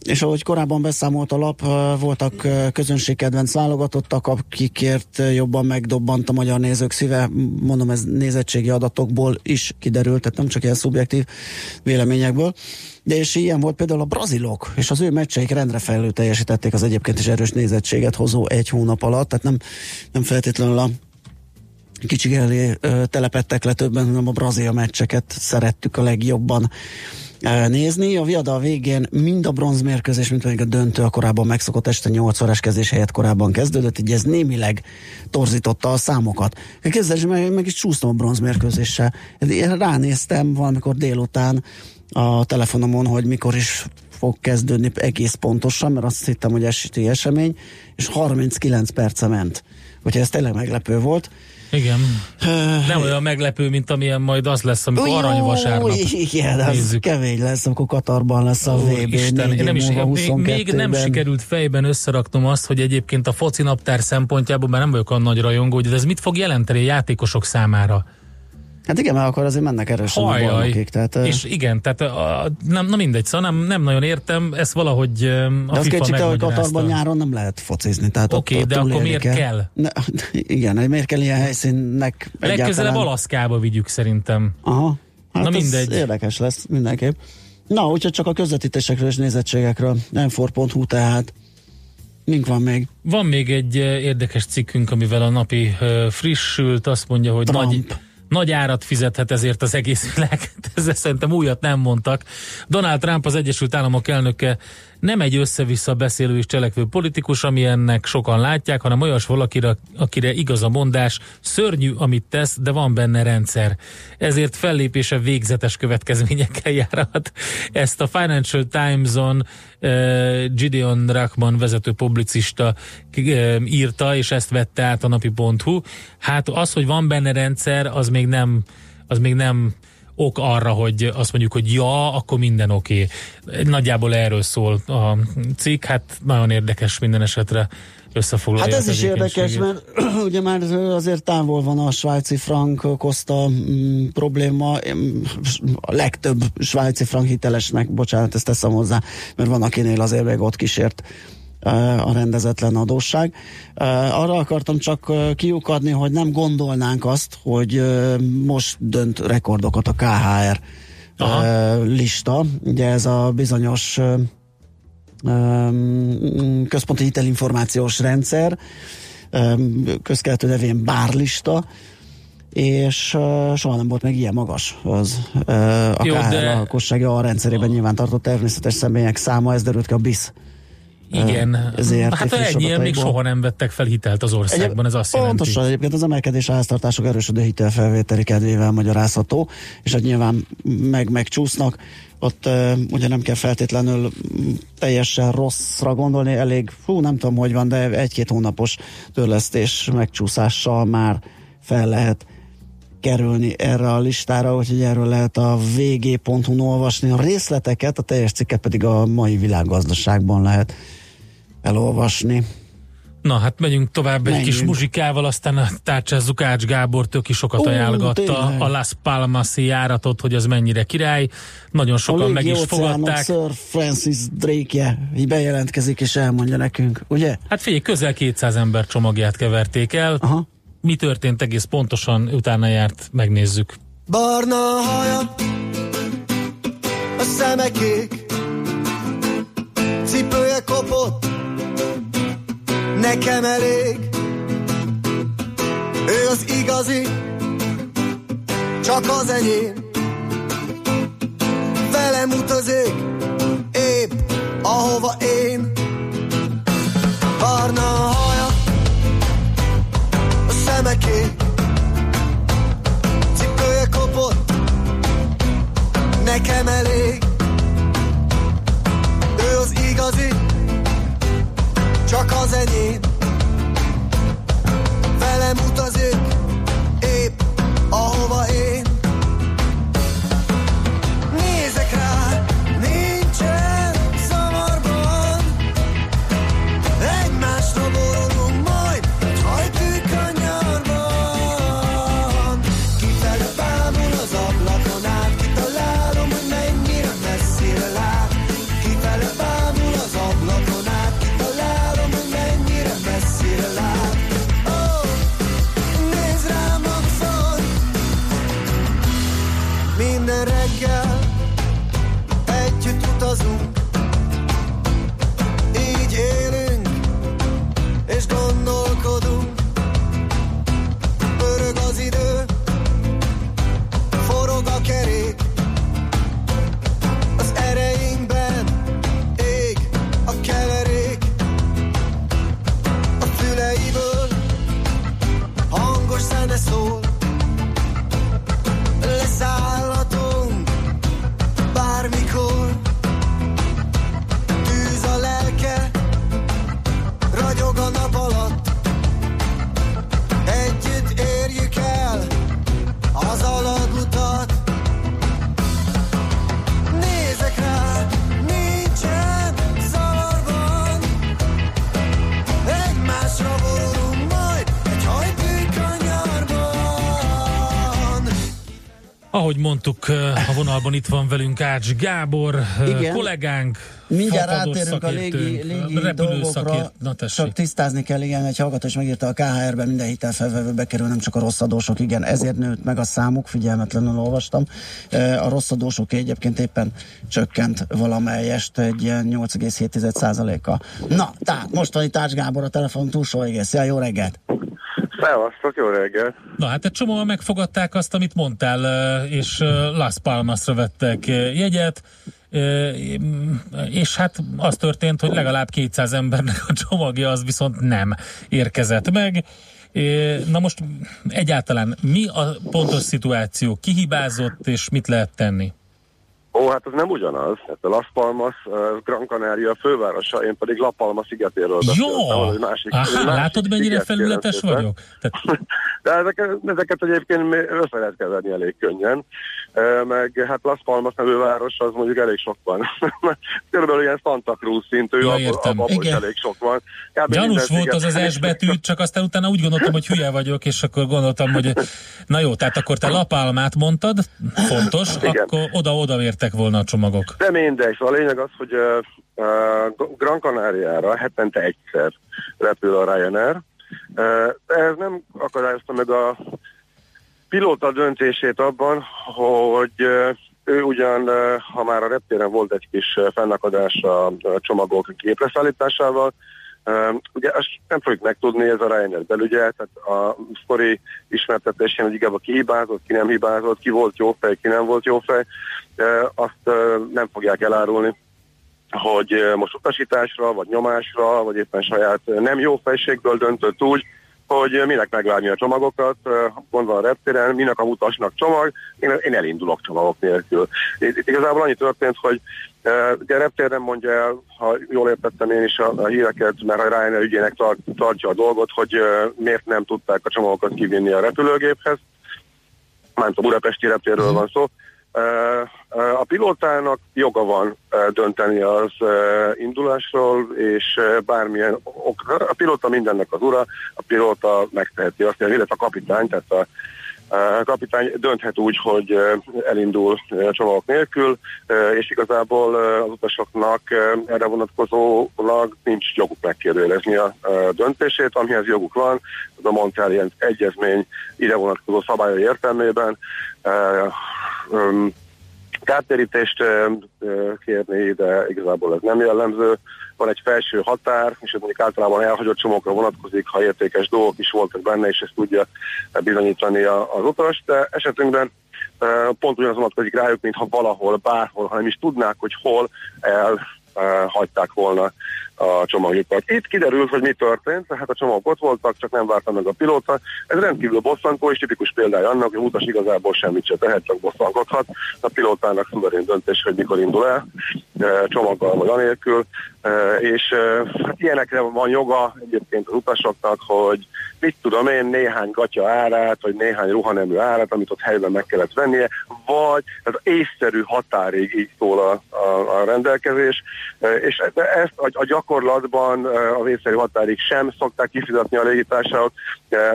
És ahogy korábban beszámolt a lap, voltak közönségkedvenc válogatottak, akikért jobban megdobbant a magyar nézők szíve. Mondom, ez nézettségi adatokból is kiderült, tehát nem csak ilyen szubjektív véleményekből. De és ilyen volt például a brazilok, és az ő meccseik rendre felül teljesítették az egyébként is erős nézettséget hozó egy hónap alatt, tehát nem, nem feltétlenül a kicsik elé telepettek le többen, hanem a brazil meccseket szerettük a legjobban nézni. A viada a végén mind a bronzmérkőzés, mint pedig a döntő a korábban megszokott este 8 órás kezdés helyett korábban kezdődött, így ez némileg torzította a számokat. Kezdés meg, meg is csúsztam a bronzmérkőzéssel. Én ránéztem valamikor délután a telefonomon, hogy mikor is fog kezdődni egész pontosan, mert azt hittem, hogy esti esemény, és 39 perce ment. Úgyhogy ez tényleg meglepő volt. Igen. Nem olyan meglepő, mint amilyen majd az lesz, amikor Jó, aranyvasárnap Igen, az nézzük. kemény lesz, amikor Katarban lesz a VB. Isten, én nem is, még, még nem sikerült fejben összeraknom azt, hogy egyébként a foci naptár szempontjából, mert nem vagyok a nagy rajongó, hogy ez mit fog jelenteni a játékosok számára? Hát igen, mert akkor azért mennek erősen Hajjaj. a bajnokig. Tehát, és igen, tehát a, nem, na mindegy, szóval nem, nem nagyon értem, ezt valahogy a de azt hogy Katarban nyáron nem lehet focizni. Oké, okay, de akkor miért kell? kell? Ne, igen, miért kell ilyen helyszínnek Legközelebb egyáltalán... Alaszkába vigyük szerintem. Aha, hát na mindegy. érdekes lesz mindenképp. Na, úgyhogy csak a közvetítésekről és nézettségekről. m tehát Mink van még? Van még egy érdekes cikkünk, amivel a napi frissült, azt mondja, hogy Trump. nagy nagy árat fizethet ezért az egész világ. Ezzel szerintem újat nem mondtak. Donald Trump, az Egyesült Államok elnöke nem egy össze-vissza beszélő és cselekvő politikus, ami ennek sokan látják, hanem olyas valakire, akire igaz a mondás, szörnyű, amit tesz, de van benne rendszer. Ezért fellépése végzetes következményekkel járhat. Ezt a Financial Times-on uh, Gideon Rachman vezető publicista uh, írta, és ezt vette át a napi.hu. Hát az, hogy van benne rendszer, az még nem az még nem ok arra, hogy azt mondjuk, hogy ja, akkor minden oké. Okay. Nagyjából erről szól a cikk, hát nagyon érdekes minden esetre összefoglalja. Hát ez is érdekes, mert ugye már azért távol van a svájci frank okozta mm, probléma. A legtöbb svájci frank hitelesnek, bocsánat, ezt teszem hozzá, mert van akinél azért még ott kísért a rendezetlen adósság. Arra akartam csak kiukadni, hogy nem gondolnánk azt, hogy most dönt rekordokat a KHR Aha. lista. Ugye ez a bizonyos központi hitelinformációs rendszer, közkeletű nevén bárlista, és uh, soha nem volt meg ilyen magas az uh, a Jó, KHR de... a rendszerében nyilván tartott természetes személyek száma, ez derült ki a BISZ igen, ezért hát ennyien még soha nem vettek fel hitelt az országban, ez azt jelenti. Pontosan, egyébként az emelkedés a háztartások erősödő hitelfelvételi kedvével magyarázható, és hogy nyilván meg megcsúsznak, ott uh, ugye nem kell feltétlenül teljesen rosszra gondolni, elég, fú, nem tudom, hogy van, de egy-két hónapos törlesztés megcsúszással már fel lehet kerülni erre a listára, úgyhogy erről lehet a vg.hu olvasni. A részleteket, a teljes cikket pedig a mai világgazdaságban lehet elolvasni. Na hát megyünk tovább Menjünk. egy kis muzsikával, aztán tárcsázzuk Ács Gábor, tök is sokat Ó, ajánlgatta tényleg. a Las Palmas-i járatot, hogy az mennyire király. Nagyon sokan a meg is fogadták. Sir Francis Drake-je bejelentkezik és elmondja nekünk, ugye? Hát figyelj, közel 200 ember csomagját keverték el. Aha. Mi történt egész pontosan, utána járt, megnézzük. Barna haja, a szemekék, nekem elég. Ő az igazi, csak az enyém. Velem utazik, épp ahova én. Barna haja, a szemeké, cipője kopott, nekem elég. Ő az igazi, csak az enyém. Velem utazik, épp ahova én. Mondtuk, a vonalban itt van velünk Ács Gábor, Igen. kollégánk, Mindjárt rátérünk a légi, légi dolgokra, Na tessék. csak tisztázni kell, igen, egy hallgató is megírta a KHR-ben minden hitelfelvevő bekerül, nem csak a rossz adósok, igen, ezért nőtt meg a számuk, figyelmetlenül olvastam. A rossz adósok egyébként éppen csökkent valamelyest egy ilyen 8,7%-kal. Na, tehát most van itt Ács Gábor a telefon túlsó végén. Szia, jó reggelt! Szevasztok, jó reggel! Na hát egy csomóan megfogadták azt, amit mondtál, és Las Palmasra vettek jegyet, és hát az történt, hogy legalább 200 embernek a csomagja az viszont nem érkezett meg. Na most egyáltalán mi a pontos szituáció, ki hibázott, és mit lehet tenni? Ó, hát ez nem ugyanaz. Hát a Las Palmas, uh, Gran Canaria fővárosa, én pedig La Palma szigetéről beszéltem. Jó! másik- Aha, másik látod, mennyire felületes vagyok? Tehát, De ezeket, ezeket egyébként össze lehet keverni elég könnyen. Meg hát Las Palmas nevű város, az mondjuk elég sok van. Körülbelül ilyen Santa Cruz szintű, Ja, értem. abból is elég sok van. Kb. Gyanús volt az az S betű, csak aztán utána úgy gondoltam, hogy hülye vagyok, és akkor gondoltam, hogy na jó, tehát akkor te Lapalmát mondtad, fontos, Igen. akkor oda-oda értek volna a csomagok. De mindegy, szóval a lényeg az, hogy uh, Gran Canaria-ra hetente egyszer repül a Ryanair. Uh, de ez nem akadályozta meg a pilóta döntését abban, hogy ő ugyan, ha már a reptéren volt egy kis fennakadás a, csomagok gépreszállításával, ugye azt nem fogjuk megtudni, ez a Ryanair belügye, tehát a sztori ismertetésén, hogy igazából ki hibázott, ki nem hibázott, ki volt jó fej, ki nem volt jó fej, azt nem fogják elárulni, hogy most utasításra, vagy nyomásra, vagy éppen saját nem jó fejségből döntött úgy, hogy minek megvárni a csomagokat, gond van a reptéren, minek a utasnak csomag, én, én elindulok csomagok nélkül. Itt, igazából annyi történt, hogy ugye a reptér nem mondja el, ha jól értettem én is a, a híreket, mert a Ryanair ügyének tart, tartja a dolgot, hogy uh, miért nem tudták a csomagokat kivinni a repülőgéphez, mármint a budapesti reptérről van szó. A pilótának joga van dönteni az indulásról, és bármilyen okra. A pilóta mindennek az ura, a pilóta megteheti azt, illetve a kapitány, tehát a a kapitány dönthet úgy, hogy elindul csomagok nélkül, és igazából az utasoknak erre vonatkozólag nincs joguk megkérdőjelezni a döntését, amihez joguk van, az a Montreali Egyezmény ide vonatkozó szabályai értelmében. Kártérítést kérni, de igazából ez nem jellemző. Van egy felső határ, és ez mondjuk általában elhagyott csomókra vonatkozik, ha értékes dolgok is voltak benne, és ezt tudja bizonyítani az utas, de esetünkben pont ugyanaz vonatkozik rájuk, mintha valahol, bárhol, ha nem is tudnák, hogy hol elhagyták volna a csomagjukat. Itt kiderült, hogy mi történt, tehát a csomagok ott voltak, csak nem várta meg a pilóta. Ez rendkívül bosszantó, és tipikus példája annak, hogy utas igazából semmit se tehet, csak bosszankodhat. A pilótának szuverén döntés, hogy mikor indul el, e, csomaggal vagy anélkül, E, és e, hát ilyenekre van joga egyébként az utasoknak, hogy mit tudom én, néhány gatya árát, vagy néhány ruhanemű árát, amit ott helyben meg kellett vennie, vagy ez észszerű határig így szól a, a, a rendelkezés, és ezt a, a gyakorlatban e, az észszerű határig sem szokták kifizetni a légitársaságok,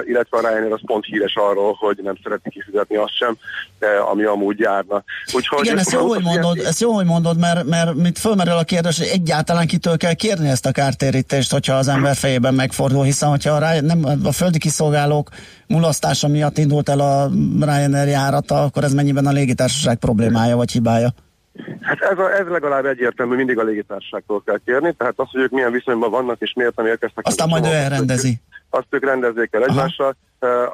illetve a Ryanair az pont híres arról, hogy nem szereti kifizetni azt sem, ami amúgy járna. Úgyhogy Igen, ezt jó, hogy mondod, ezt jó, hogy mondod, mert, mert mit fölmerül a kérdés, hogy egyáltalán kitől kell kérni ezt a kártérítést, hogyha az ember fejében megfordul, hiszen hogyha a, Ryan- nem, a földi kiszolgálók mulasztása miatt indult el a Ryanair járata, akkor ez mennyiben a légitársaság problémája vagy hibája? Hát ez, a, ez legalább egyértelmű, mindig a légitársaságtól kell kérni, tehát az, hogy ők milyen viszonyban vannak és miért nem érkeztek. Aztán majd ő elrendezi. Azt ők rendezzék el egymással.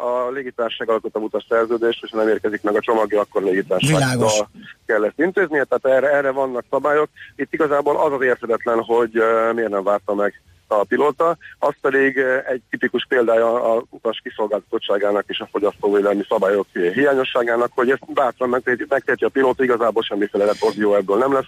A légitársaság alkot a utas szerződést, és nem érkezik meg a csomagja, akkor a légitársasággal kell ezt intéznie, tehát erre, erre vannak szabályok. Itt igazából az az érthetetlen, hogy miért nem várta meg a pilóta, az pedig uh, egy tipikus példája a utas kiszolgáltatottságának és a fogyasztóvédelmi szabályok hiányosságának, hogy ezt bátran megteheti, a pilóta, igazából semmiféle retorzió ebből nem lesz.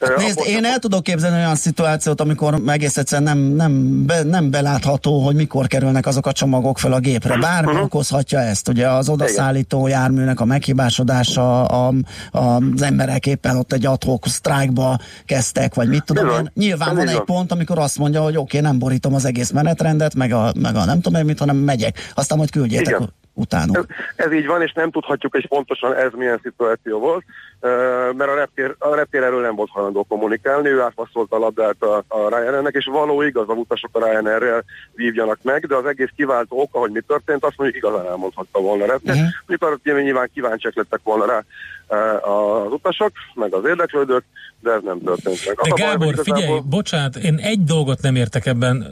Uh, Nézd, akkor- én el tudok képzelni olyan szituációt, amikor egész egyszerűen nem, nem, be, nem belátható, hogy mikor kerülnek azok a csomagok fel a gépre. Bármi Mhm. okozhatja ezt. Ugye az odaszállító járműnek a meghibásodása, a, a, az emberek éppen ott egy adhok sztrájkba kezdtek, vagy mit tudom Bizony. én. Nyilván Ez van egy pont, amikor azt mondja, hogy oké, nem borítom az egész menetrendet, meg a, meg a nem tudom én mit, hanem megyek. Aztán majd küldjétek. Igen. utánuk. Ez, ez így van, és nem tudhatjuk, hogy pontosan ez milyen szituáció volt, mert a reptér, a reptér erről nem volt hajlandó kommunikálni, ő átpasszolta a labdát a, a Ryanairnek, és való igaz, a utasok a Ryanairrel vívjanak meg, de az egész kiváltó oka, hogy mi történt, azt mondjuk igazán elmondhatta volna a reptér. Uh-huh. Mikor nyilván kíváncsiak lettek volna rá az utasok, meg az érdeklődők, de ez nem történt meg. De Gábor, igazából... figyelj, bocsánat, én egy dolgot nem értek ebben.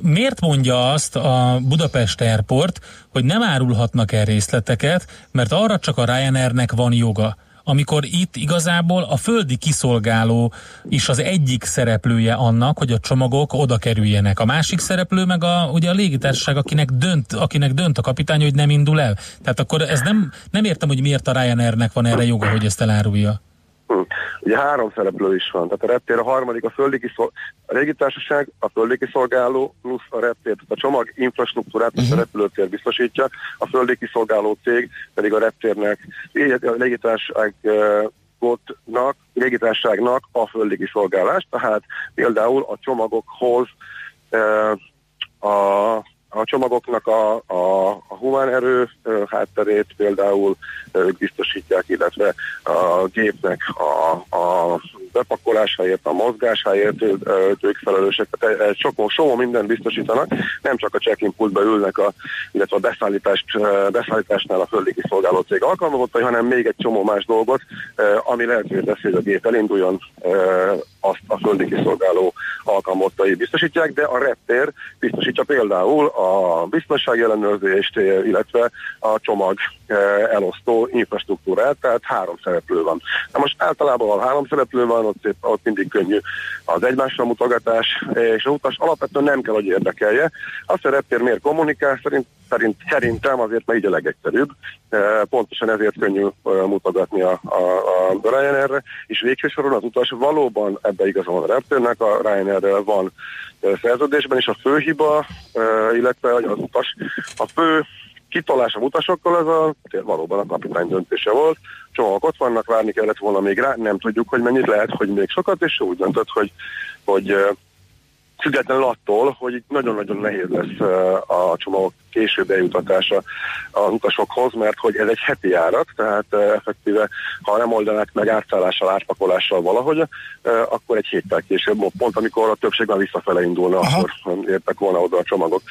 Miért mondja azt a Budapest Airport, hogy nem árulhatnak el részleteket, mert arra csak a Ryanairnek van joga? amikor itt igazából a földi kiszolgáló is az egyik szereplője annak, hogy a csomagok oda kerüljenek. A másik szereplő meg a, ugye a légitársaság, akinek dönt, akinek dönt a kapitány, hogy nem indul el. Tehát akkor ez nem, nem értem, hogy miért a Ryanairnek van erre joga, hogy ezt elárulja. Ugye három szereplő is van, tehát a reptér a harmadik, a földi kiszol... a régitársaság, a földi kiszolgáló plusz a reptér, tehát a csomag infrastruktúrát uh-huh. a repülőtér biztosítja, a földi kiszolgáló cég pedig a reptérnek, a légitársaságnak, légitársaságnak a földi kiszolgálást, tehát például a csomagokhoz a a csomagoknak a, a, a humán erő hátterét például ők biztosítják, illetve a gépnek a, a bepakolásáért, a mozgásáért ők felelősek. Tehát egy sok, sok minden biztosítanak, nem csak a check-in pultba ülnek, a, illetve a beszállítást, beszállításnál a földi kiszolgáló cég alkalmazottai, hanem még egy csomó más dolgot, ami lehetővé teszi, hogy a gép elinduljon, azt a földi kiszolgáló alkalmazottai biztosítják, de a reptér biztosítja például a biztonsági ellenőrzést, illetve a csomag elosztó infrastruktúrát, tehát három szereplő van. Na most általában, ha három szereplő van, ott, szép, ott mindig könnyű az egymásra mutogatás, és az utas alapvetően nem kell, hogy érdekelje. Azt, a reptér miért kommunikál, szerint, szerint, szerintem azért mert így a legegyszerűbb. Pontosan ezért könnyű mutogatni a, a, a Ryanairre, és végső soron az utas valóban ebbe igazol a reptérnek, a Ryanairrel van szerződésben, és a főhiba, illetve az utas, a fő kitolás a utasokkal, ez a, valóban a kapitány döntése volt. Csomagok ott vannak, várni kellett volna még rá, nem tudjuk, hogy mennyit lehet, hogy még sokat, és úgy döntött, hogy, hogy függetlenül attól, hogy nagyon-nagyon nehéz lesz a csomagok később eljutatása az utasokhoz, mert hogy ez egy heti járat, tehát effektíve, ha nem oldanák meg átszállással, átpakolással valahogy, akkor egy héttel később, pont amikor a többség már visszafele indulna, Aha. akkor értek volna oda a csomagok.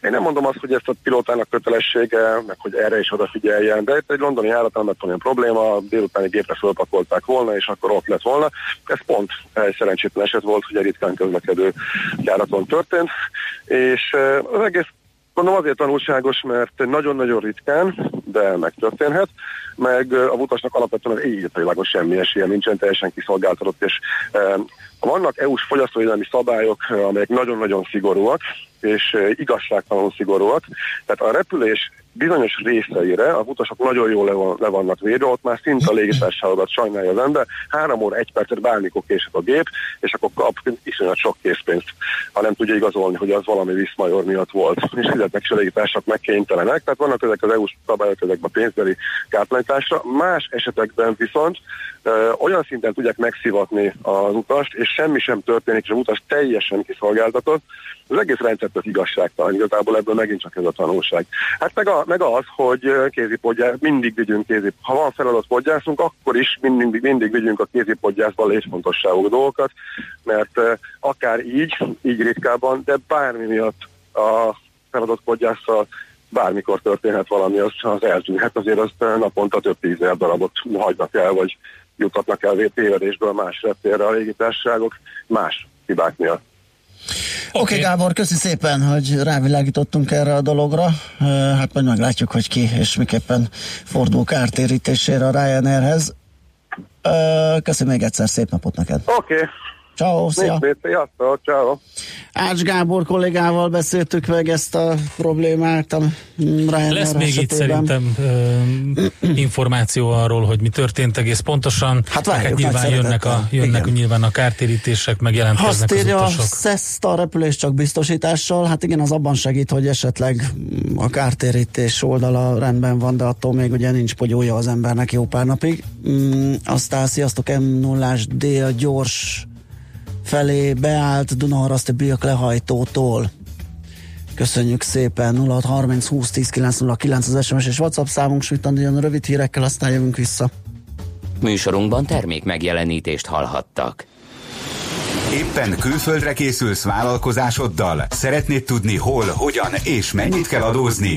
Én nem mondom azt, hogy ezt a pilótának kötelessége, meg hogy erre is odafigyeljen, de itt egy londoni járat nem lett olyan probléma, délutáni gépre fölpakolták volna, és akkor ott lett volna. Ez pont egy szerencsétlen eset volt, hogy egy ritkán közlekedő járaton történt, és az egész Mondom azért tanulságos, mert nagyon-nagyon ritkán, de megtörténhet, meg a utasnak alapvetően az égitailágos semmi esélye nincsen, teljesen kiszolgáltatott, és vannak EU-s fogyasztóvédelmi szabályok, amelyek nagyon-nagyon szigorúak, és igazságtalanul szigorúak. Tehát a repülés bizonyos részeire a utasok nagyon jól le, van, le vannak védve, ott már szinte a légitársaságodat sajnálja az ember, három óra, egy percet bármikor késett a gép, és akkor kap iszonyat sok készpénzt, ha nem tudja igazolni, hogy az valami viszmajor miatt volt. És fizetnek is a légitársak megkénytelenek, tehát vannak ezek az EU-s szabályok ezekben a pénzbeli kártalanításra. Más esetekben viszont ö, olyan szinten tudják megszivatni az utast, és semmi sem történik, és az utas teljesen kiszolgáltatott, az egész rendszert az igazságtalan, igazából ebből megint csak ez a tanulság. Hát meg, a, meg az, hogy kézipodgyász, mindig vigyünk kézip. Ha van feladat podgyászunk, akkor is mindig, mindig vigyünk a kézipodgyászba létfontosságú dolgokat, mert akár így, így ritkában, de bármi miatt a feladat podgyásszal bármikor történhet valami, az, az eltűnhet, azért azt naponta több tízezer darabot hagynak el, vagy jutatnak el tévedésből más reptérre a légitársaságok más hibák miatt. Oké, okay. okay, Gábor, köszi szépen, hogy rávilágítottunk erre a dologra. Hát majd meglátjuk, hogy ki és miképpen fordul kártérítésére a Ryanairhez. Köszönöm még egyszer, szép napot neked. Oké. Okay. Ciao, szia! Sziasztok, ciao! Ács Gábor kollégával beszéltük meg ezt a problémát. A Ryanair Lesz még itt szerintem uh, információ arról, hogy mi történt egész pontosan. Hát várjuk, nyilván jönnek, a, jönnek igen. nyilván a kártérítések, meg jelentkeznek Azt az utasok. a SESZ a repülés csak biztosítással, hát igen, az abban segít, hogy esetleg a kártérítés oldala rendben van, de attól még ugye nincs pogyója az embernek jó pár napig. Mm, aztán sziasztok, m 0 D a gyors felé beállt Dunaharaszti Biak lehajtótól. Köszönjük szépen 0630 20 10 909 az SMS és WhatsApp számunk, Smitandi jön rövid hírekkel, aztán jövünk vissza. Műsorunkban termék megjelenítést hallhattak. Éppen külföldre készülsz vállalkozásoddal? Szeretnéd tudni hol, hogyan és mennyit kell adózni?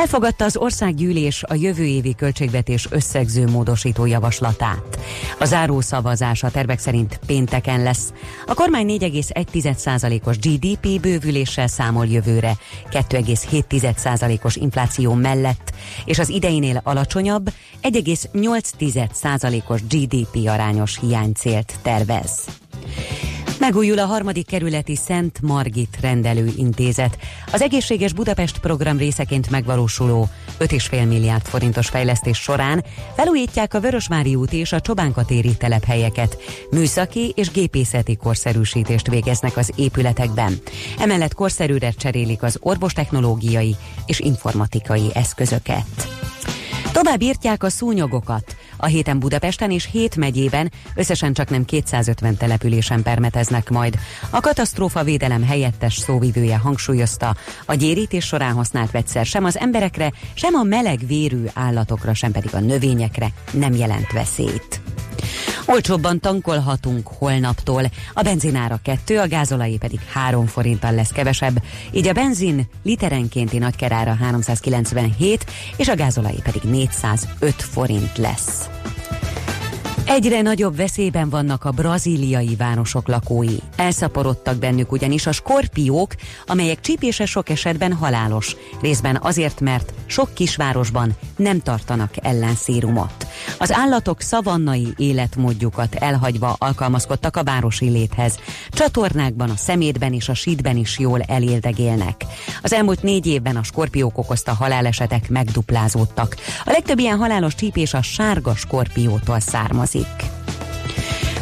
Elfogadta az országgyűlés a jövő évi költségvetés összegző módosító javaslatát. A záró szavazás a tervek szerint pénteken lesz. A kormány 4,1%-os GDP bővüléssel számol jövőre, 2,7%-os infláció mellett, és az ideinél alacsonyabb 1,8%-os GDP arányos hiánycélt tervez. Megújul a harmadik kerületi Szent Margit rendelőintézet. Az egészséges Budapest program részeként megvalósuló 5,5 milliárd forintos fejlesztés során felújítják a Vörösmári út és a Csobánkatéri telephelyeket. Műszaki és gépészeti korszerűsítést végeznek az épületekben. Emellett korszerűre cserélik az orvostechnológiai és informatikai eszközöket. Tovább írtják a szúnyogokat. A héten Budapesten és hét megyében összesen csak nem 250 településen permeteznek majd. A katasztrófa védelem helyettes szóvivője hangsúlyozta, a gyérítés során használt vegyszer sem az emberekre, sem a meleg vérű állatokra, sem pedig a növényekre nem jelent veszélyt. Olcsóbban tankolhatunk holnaptól. A benzinára 2, a gázolai pedig 3 forinttal lesz kevesebb, így a benzin literenkénti nagykerára 397, és a gázolai pedig 405 forint lesz. Egyre nagyobb veszélyben vannak a brazíliai városok lakói. Elszaporodtak bennük ugyanis a skorpiók, amelyek csípése sok esetben halálos, részben azért, mert sok kisvárosban nem tartanak ellenszérumot. Az állatok szavannai életmódjukat elhagyva alkalmazkodtak a városi léthez. Csatornákban, a szemétben és a sídben is jól eléldegélnek. Az elmúlt négy évben a skorpiók okozta halálesetek megduplázódtak. A legtöbb ilyen halálos csípés a sárga skorpiótól származik.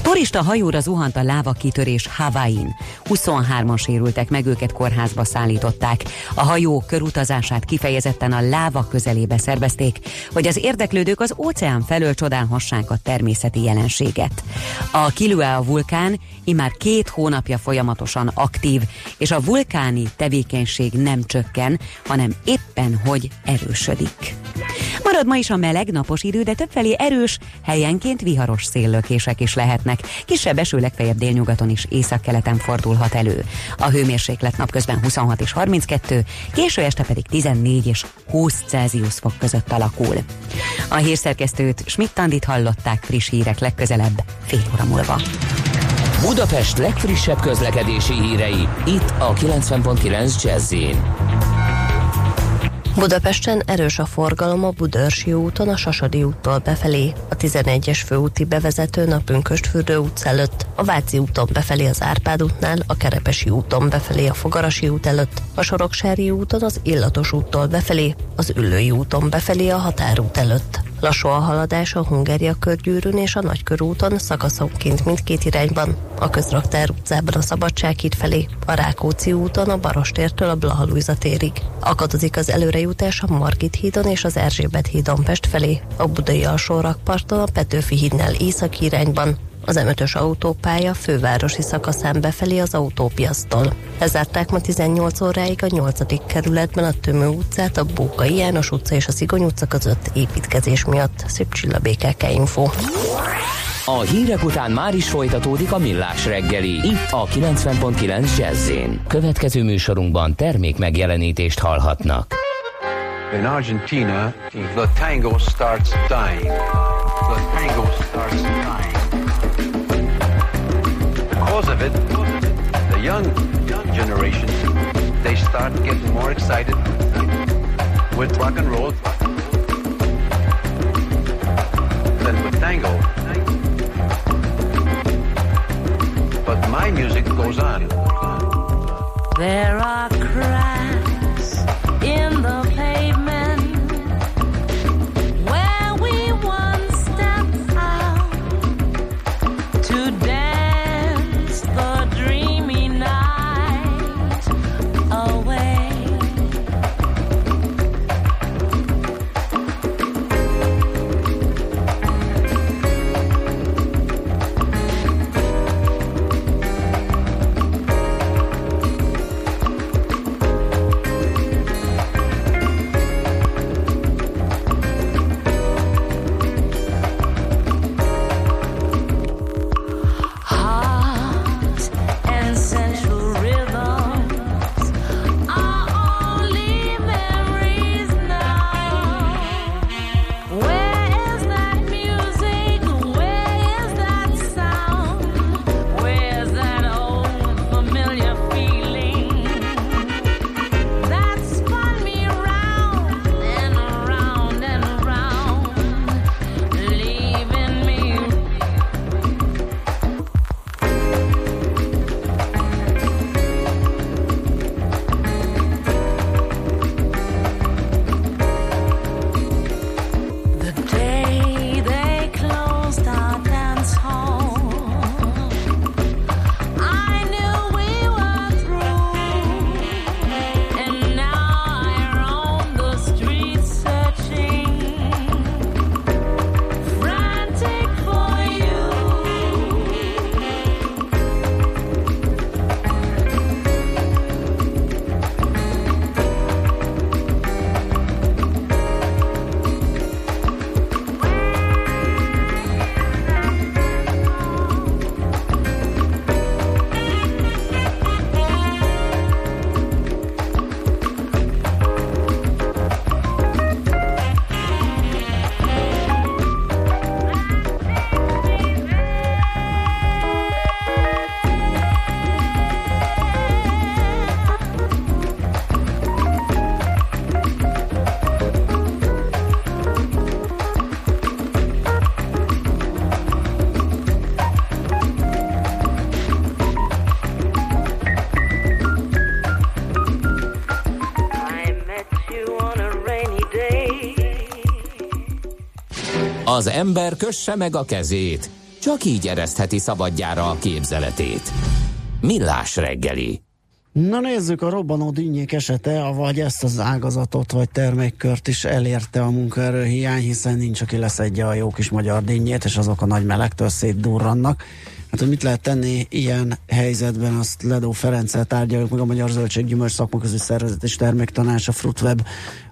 Turista hajóra zuhant a láva kitörés Havain. 23-an sérültek meg, őket kórházba szállították. A hajó körutazását kifejezetten a láva közelébe szervezték, hogy az érdeklődők az óceán felől csodálhassák a természeti jelenséget. A Kilua vulkán immár két hónapja folyamatosan aktív, és a vulkáni tevékenység nem csökken, hanem éppen hogy erősödik. Marad ma is a meleg, napos idő, de többfelé erős, helyenként viharos széllökések is lehetnek. Kisebb eső legfeljebb délnyugaton is északkeleten fordulhat elő. A hőmérséklet napközben 26 és 32, késő este pedig 14 és 20 Celsius fok között alakul. A hírszerkesztőt Schmidt-Tandit hallották friss hírek legközelebb fél óra múlva. Budapest legfrissebb közlekedési hírei itt a 90.9 jazz Budapesten erős a forgalom a Budörsi úton, a Sasadi úttól befelé, a 11-es főúti bevezető a Pünköstfürdő utc előtt, a Váci úton befelé az Árpád útnál, a Kerepesi úton befelé a Fogarasi út előtt, a Soroksári úton az Illatos úttól befelé, az Üllői úton befelé a Határút előtt. Lassú a haladás a Hungária körgyűrűn és a Nagykörúton szakaszonként mindkét irányban, a Közraktár utcában a Szabadsághíd felé, a Rákóczi úton a Barostértől a Blahalújza térig. Akadozik az előrejutás a Margit hídon és az Erzsébet hídon Pest felé, a Budai alsó rakparton a Petőfi hídnál északi irányban, az M5-ös autópálya fővárosi szakaszán befelé az autópiasztól. Lezárták ma 18 óráig a 8. kerületben a Tömő utcát, a Bókai János utca és a Szigony utca között építkezés miatt. Szép Csilla BKK Info. A hírek után már is folytatódik a millás reggeli. Itt a 90.9 jazz Következő műsorunkban termék megjelenítést hallhatnak. In Argentina, the tango starts dying. The tango starts dying. Because of it, the young, generation, they start getting more excited with rock and roll than with tango. But my music goes on. There are cracks Az ember kösse meg a kezét, csak így eresztheti szabadjára a képzeletét. Millás reggeli. Na nézzük, a robbanó dinnyék esete, avagy ezt az ágazatot vagy termékkört is elérte a munkaerő hiány, hiszen nincs, aki leszedje a jó kis magyar dinnyét, és azok a nagy melegtől szétdurrannak. Hát, hogy mit lehet tenni ilyen helyzetben, azt Ledó Ferenccel tárgyaljuk meg a Magyar Zöldség Gyümölcs Szakmaközi Szervezet és Terméktanása Fruitweb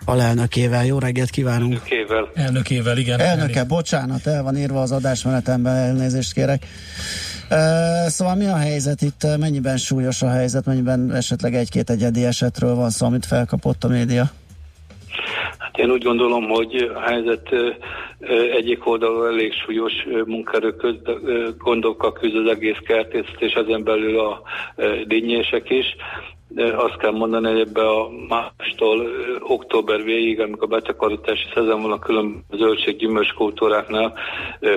alelnökével. Jó reggelt kívánunk! Elnökével. Elnökével, igen. Elnöke, bocsánat, el van írva az adásmenetemben, elnézést kérek. Uh, szóval mi a helyzet itt, mennyiben súlyos a helyzet, mennyiben esetleg egy-két egyedi esetről van szó, amit felkapott a média? Hát én úgy gondolom, hogy a helyzet egyik oldalon elég súlyos munkaerő gondokkal küzd az egész kertészet, és ezen belül a dinnyések is. De azt kell mondani, hogy ebbe a mástól október végig, amikor betakarítási szezon van a különböző zöldség gyümölcs kultúráknál,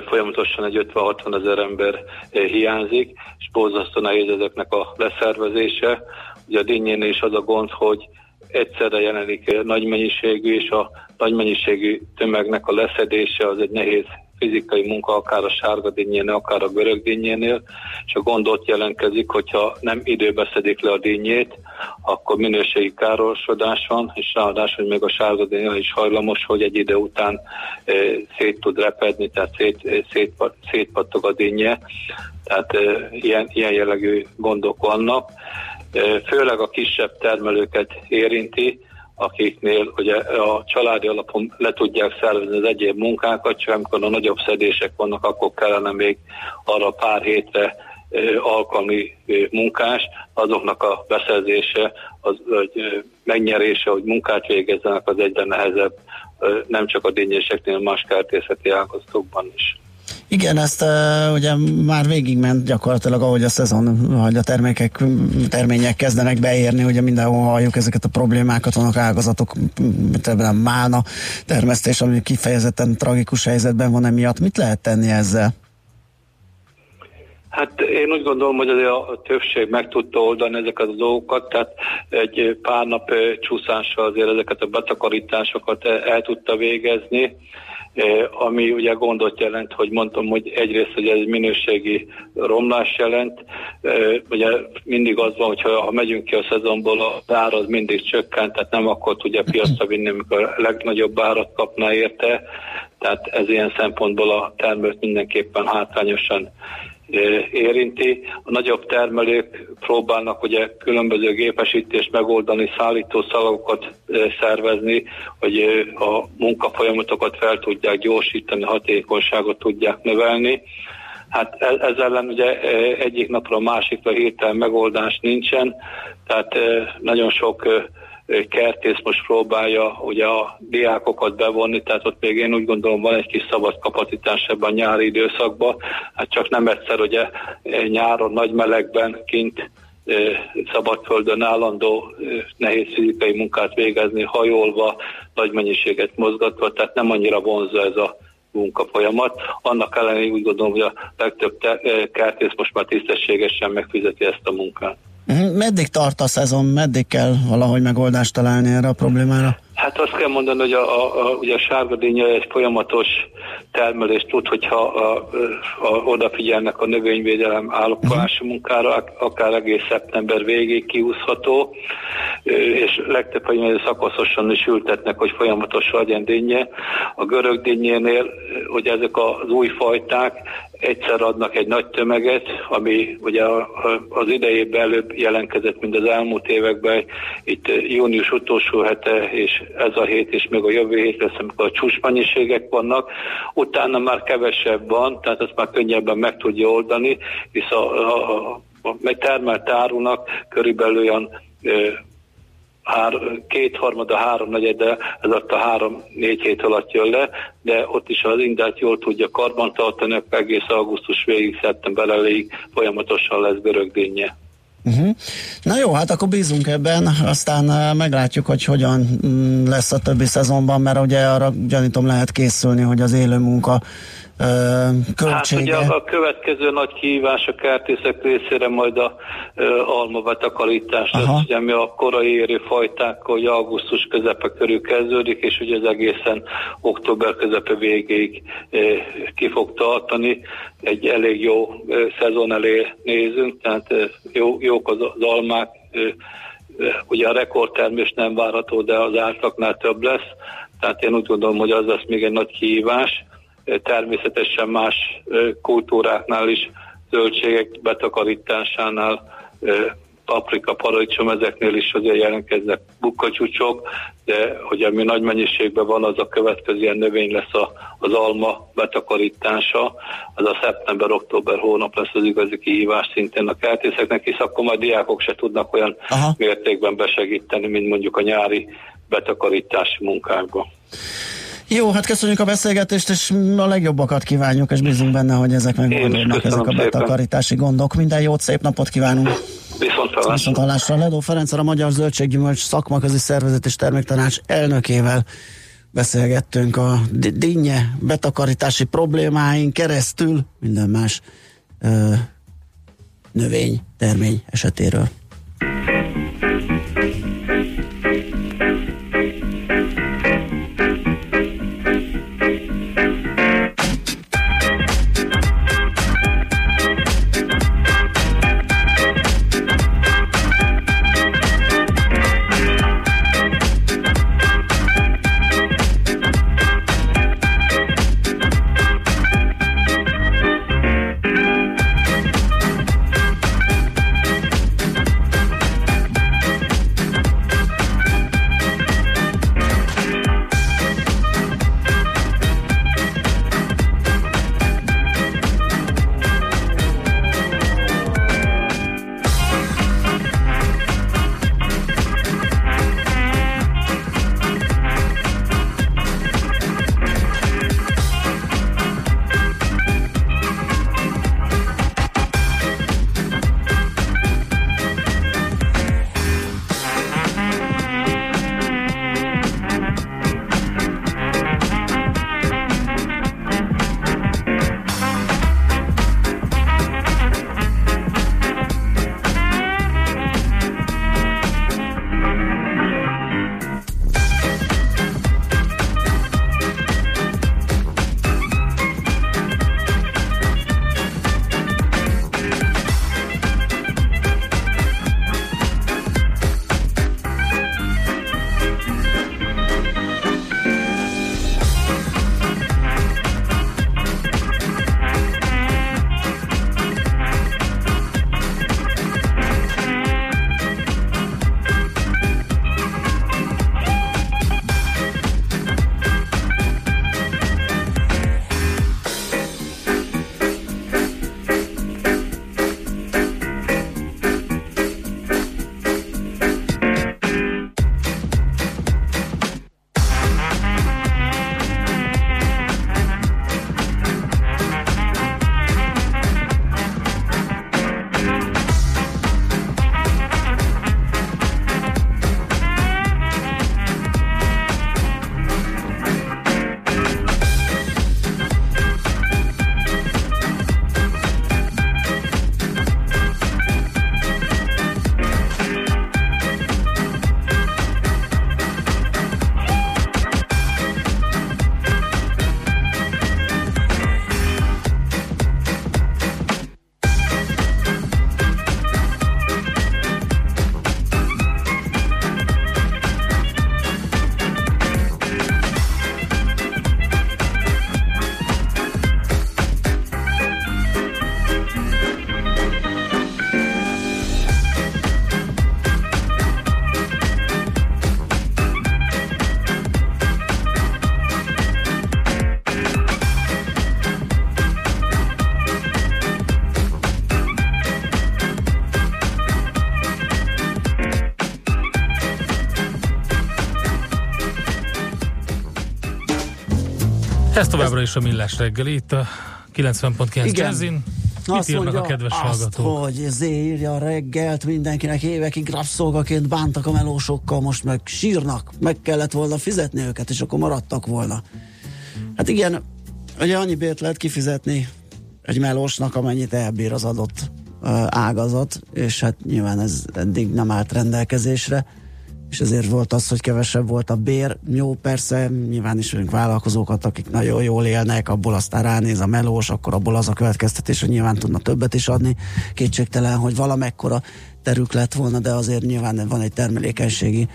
folyamatosan egy 50-60 ezer ember hiányzik, és borzasztó nehéz ezeknek a leszervezése. Ugye a dinnyén is az a gond, hogy egyszerre jelenik nagy mennyiségű, és a nagy mennyiségű tömegnek a leszedése az egy nehéz fizikai munka, akár a sárga dinnyénél, akár a görög dinnyénél, és a gond ott jelentkezik, hogyha nem időbe szedik le a dinnyét, akkor minőségi károsodás van, és ráadásul még a sárga dinnyél is hajlamos, hogy egy idő után e, szét tud repedni, tehát szét, szét, szétpattog a dinnye, tehát e, ilyen, ilyen jellegű gondok vannak. Főleg a kisebb termelőket érinti, akiknél ugye a családi alapon le tudják szervezni az egyéb munkákat, csak amikor a nagyobb szedések vannak, akkor kellene még arra pár hétre alkalmi munkás, azoknak a beszerzése, az, hogy megnyerése, hogy munkát végezzenek, az egyre nehezebb, nem csak a dinnyéseknél, más kertészeti ágazatokban is. Igen, ezt uh, ugye már végigment gyakorlatilag, ahogy a szezon, hogy a termékek, termények kezdenek beérni, ugye mindenhol halljuk ezeket a problémákat, vannak ágazatok, a málna termesztés, ami kifejezetten tragikus helyzetben van emiatt. Mit lehet tenni ezzel? Hát én úgy gondolom, hogy azért a többség meg tudta oldani ezeket a dolgokat, tehát egy pár nap csúszással azért ezeket a betakarításokat el tudta végezni ami ugye gondot jelent, hogy mondtam, hogy egyrészt, hogy ez minőségi romlás jelent, ugye mindig az van, hogyha ha megyünk ki a szezonból, az ár az mindig csökkent, tehát nem akkor tudja piacra vinni, amikor a legnagyobb árat kapna érte, tehát ez ilyen szempontból a termelőt mindenképpen hátrányosan érinti. A nagyobb termelők próbálnak ugye különböző gépesítést megoldani, szállító szalagokat szervezni, hogy a munkafolyamatokat fel tudják gyorsítani, hatékonyságot tudják növelni. Hát e, ez ellen ugye egyik napra a másikra hirtelen megoldás nincsen, tehát nagyon sok kertész most próbálja ugye a diákokat bevonni, tehát ott még én úgy gondolom van egy kis szabad kapacitás ebben a nyári időszakban, hát csak nem egyszer ugye nyáron nagy melegben kint szabadföldön állandó nehéz fizikai munkát végezni, hajolva, nagy mennyiséget mozgatva, tehát nem annyira vonzó ez a munkafolyamat. Annak ellenére úgy gondolom, hogy a legtöbb kertész most már tisztességesen megfizeti ezt a munkát. Mhm. Meddig tart a szezon, meddig kell valahogy megoldást találni erre a problémára? Hát azt kell mondani, hogy a, a, a, ugye a sárgadínya egy folyamatos termelés tud, hogyha a, a, odafigyelnek a növényvédelem állokási munkára, akár egész szeptember végéig kiúszható, és legtöbb hogy szakaszosan is ültetnek, hogy folyamatos legyen dinnye. A görög dinnyénél, hogy ezek az új fajták egyszer adnak egy nagy tömeget, ami ugye az idejében előbb jelentkezett, mint az elmúlt években, itt június utolsó hete, és ez a hét, és még a jövő hét lesz, amikor a csúcsmennyiségek vannak, utána már kevesebb van, tehát ezt már könnyebben meg tudja oldani, hisz a, a, a, a termelt árunak körülbelül olyan hár, kétharmada, háromnegyede, ez a három-négy hét alatt jön le, de ott is az indát jól tudja karbantartani, egész augusztus végig, szeptember elejéig folyamatosan lesz görögdénye. Uh-huh. Na jó, hát akkor bízunk ebben, aztán uh, meglátjuk, hogy hogyan mm, lesz a többi szezonban, mert ugye arra gyanítom lehet készülni, hogy az élő munka költsége. Hát ugye a következő nagy kihívás a kertészek részére majd a alma betakarítás lesz, ugye mi a korai érő fajták, hogy augusztus közepe körül kezdődik, és ugye ez egészen október közepe végéig ki fog tartani. Egy elég jó szezon elé nézünk, tehát jó, jók az, az almák, ugye a rekordtermés nem várható, de az átlagnál több lesz, tehát én úgy gondolom, hogy az lesz még egy nagy kihívás természetesen más kultúráknál is, zöldségek betakarításánál, paprika, paradicsom, ezeknél is azért jelentkeznek bukkacsúcsok, de hogy ami nagy mennyiségben van, az a következő ilyen növény lesz a, az alma betakarítása, az a szeptember-október hónap lesz az igazi kihívás szintén a kertészeknek, hisz akkor majd diákok se tudnak olyan Aha. mértékben besegíteni, mint mondjuk a nyári betakarítási munkákban. Jó, hát köszönjük a beszélgetést, és a legjobbakat kívánjuk, és bízunk benne, hogy ezek megoldódnak, ezek a betakarítási gondok. Minden jót, szép napot kívánunk! Viszont Viszont hallásra. Ledó Ferenc a Magyar Zöldséggyümölcs szakmaközi szervezet és terméktanács elnökével beszélgettünk a dinnye betakarítási problémáin keresztül minden más ö, növény, termény esetéről. Ez továbbra is a Millás reggeli, itt a 90.9 Jazzin. Mit azt írnak mondja a kedves azt, hallgatók? hogy zé írja a reggelt mindenkinek évekig rabszolgaként bántak a melósokkal, most meg sírnak, meg kellett volna fizetni őket, és akkor maradtak volna. Hát igen, Ugye annyi bért lehet kifizetni egy melósnak, amennyit elbír az adott ágazat, és hát nyilván ez eddig nem állt rendelkezésre, és ezért volt az, hogy kevesebb volt a bér. Jó, persze, nyilván ismerünk vállalkozókat, akik nagyon jól élnek, abból aztán ránéz a melós, akkor abból az a következtetés, hogy nyilván tudna többet is adni. Kétségtelen, hogy valamekkora terük lett volna, de azért nyilván van egy termelékenységi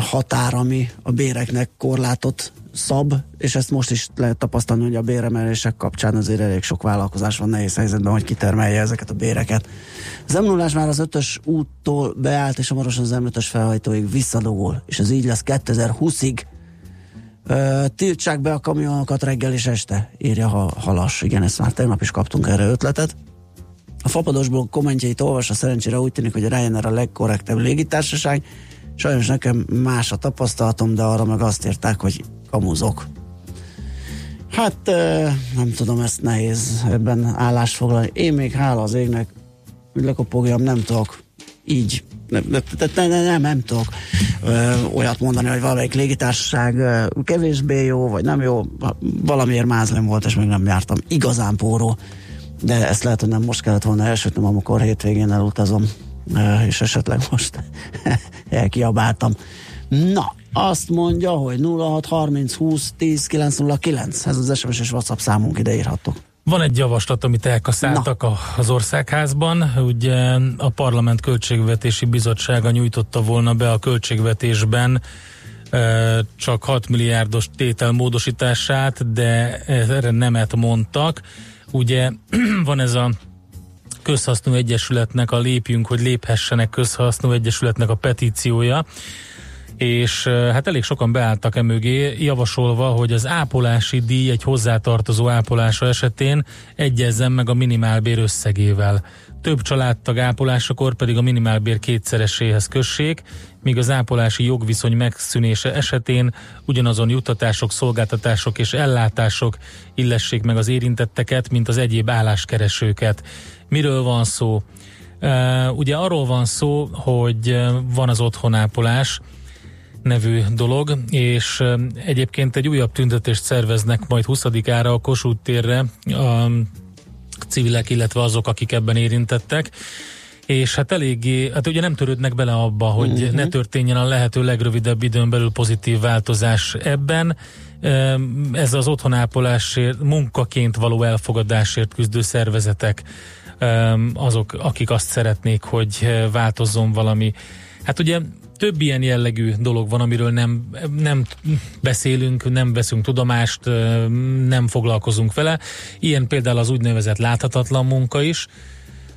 határ, ami a béreknek korlátot szab, és ezt most is lehet tapasztalni, hogy a béremelések kapcsán azért elég sok vállalkozás van nehéz helyzetben, hogy kitermelje ezeket a béreket. Az m már az ötös úttól beállt, és hamarosan az m felhajtóig visszadogol, és ez így lesz 2020-ig. Ö, tiltsák be a kamionokat reggel és este, írja ha halas. Igen, ezt már tegnap is kaptunk erre ötletet. A fapadosból kommentjeit olvasva szerencsére úgy tűnik, hogy a Ryanair a legkorrektebb légitársaság. Sajnos nekem más a tapasztalatom, de arra meg azt írták, hogy kamuzok. Hát nem tudom, ezt nehéz ebben állást foglalni. Én még hála az égnek, hogy lekopogjam, nem tudok így nem, nem, nem, nem tudok ö, olyat mondani, hogy valamelyik légitársaság ö, kevésbé jó, vagy nem jó, valamiért mázlem volt, és még nem jártam igazán póró, de ezt lehet, hogy nem most kellett volna elsőtnem, amikor hétvégén elutazom, és esetleg most elkiabáltam. Na, azt mondja, hogy 0630 20 10 909. Ez az SMS és WhatsApp számunk ide írhatok. Van egy javaslat, amit elkaszáltak Na. az országházban. Ugye a Parlament Költségvetési Bizottsága nyújtotta volna be a költségvetésben csak 6 milliárdos tétel módosítását, de erre nemet mondtak. Ugye van ez a közhasznú egyesületnek a lépjünk, hogy léphessenek közhasznú egyesületnek a petíciója, és hát elég sokan beálltak e mögé, javasolva, hogy az ápolási díj egy hozzátartozó ápolása esetén egyezzen meg a minimálbér összegével. Több családtag ápolásakor pedig a minimálbér kétszereséhez kössék, míg az ápolási jogviszony megszűnése esetén ugyanazon juttatások, szolgáltatások és ellátások illessék meg az érintetteket, mint az egyéb álláskeresőket. Miről van szó? Ugye arról van szó, hogy van az otthonápolás, nevű dolog, és egyébként egy újabb tüntetést szerveznek majd 20-ára a Kossuth térre a civilek, illetve azok, akik ebben érintettek és hát eléggé, hát ugye nem törődnek bele abba, hogy uh-huh. ne történjen a lehető legrövidebb időn belül pozitív változás ebben. Ez az otthonápolásért, munkaként való elfogadásért küzdő szervezetek azok, akik azt szeretnék, hogy változzon valami. Hát ugye több ilyen jellegű dolog van, amiről nem, nem beszélünk, nem veszünk tudomást, nem foglalkozunk vele. Ilyen például az úgynevezett láthatatlan munka is,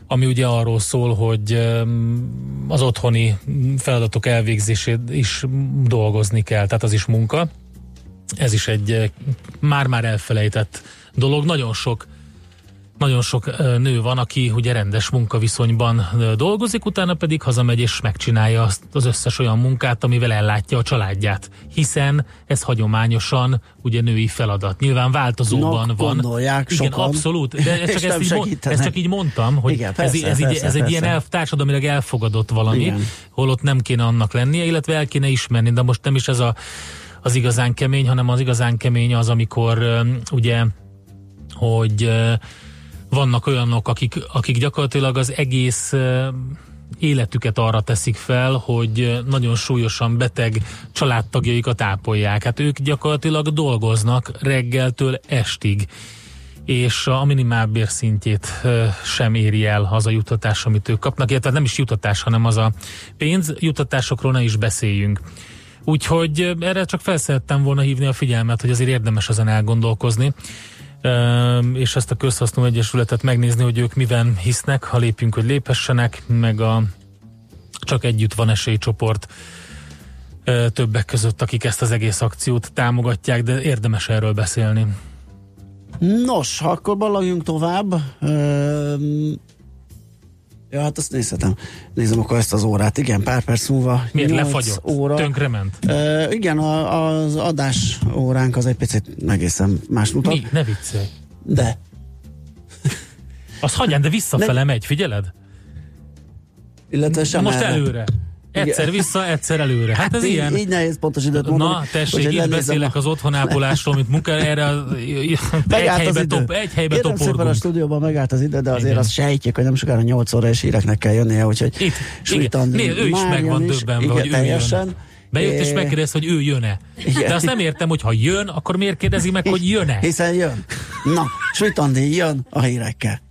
ami ugye arról szól, hogy az otthoni feladatok elvégzését is dolgozni kell, tehát az is munka. Ez is egy már-már elfelejtett dolog. Nagyon sok nagyon sok nő van, aki ugye rendes munkaviszonyban dolgozik, utána pedig hazamegy és megcsinálja azt az összes olyan munkát, amivel ellátja a családját. Hiszen ez hagyományosan ugye női feladat. Nyilván változóban no, van. Igen, sokan, abszolút. De ezt csak, ezt így, ezt csak így mondtam, hogy Igen, persze, ez, ez, persze, így, ez persze. egy ilyen el, társadalmilag elfogadott valami, Igen. holott nem kéne annak lennie, illetve el kéne ismerni, de most nem is ez a, az igazán kemény, hanem az igazán kemény az, amikor ugye, hogy vannak olyanok, akik, akik gyakorlatilag az egész életüket arra teszik fel, hogy nagyon súlyosan beteg családtagjaikat ápolják. Hát ők gyakorlatilag dolgoznak reggeltől estig és a minimálbér szintjét sem éri el az a jutatás, amit ők kapnak, illetve nem is jutatás, hanem az a pénz, jutatásokról ne is beszéljünk. Úgyhogy erre csak felszerettem volna hívni a figyelmet, hogy azért érdemes ezen elgondolkozni és ezt a közhasznú egyesületet megnézni, hogy ők miben hisznek, ha lépjünk, hogy léphessenek, meg a csak együtt van esélycsoport többek között, akik ezt az egész akciót támogatják, de érdemes erről beszélni. Nos, akkor ballagjunk tovább. Ja, hát azt nézhetem. Nézem akkor ezt az órát. Igen, pár perc múlva. Miért lefagyott? Óra. Tönkrement? Uh, igen, a, az adás óránk az egy picit egészen más mutat. Mi? Ne viccelj. De. Az hagyján, de visszafele ne... megy, figyeled? Illetve sem Most erre. előre. Egyszer vissza, egyszer előre. Hát ez így, ilyen. Így nehéz pontos időt mondani. Na, tessék, itt beszélek a- az otthonápolásról, mint munka, erre a, egy helybe, idő. top, egy helybe Kérem szépen a stúdióban megállt az idő, de azért Igen. azt sejtjük, hogy nem sokára 8 óra és híreknek kell jönnie, úgyhogy Itt, Sújtan igen. Né, ő is meg van döbbenve, hogy ő teljesen. jön. Bejött és É, megkérdezte, hogy ő jön-e. De azt nem értem, hogy ha jön, akkor miért kérdezi meg, hogy jön-e? Hiszen jön. Na, Svitandi jön a hírekkel.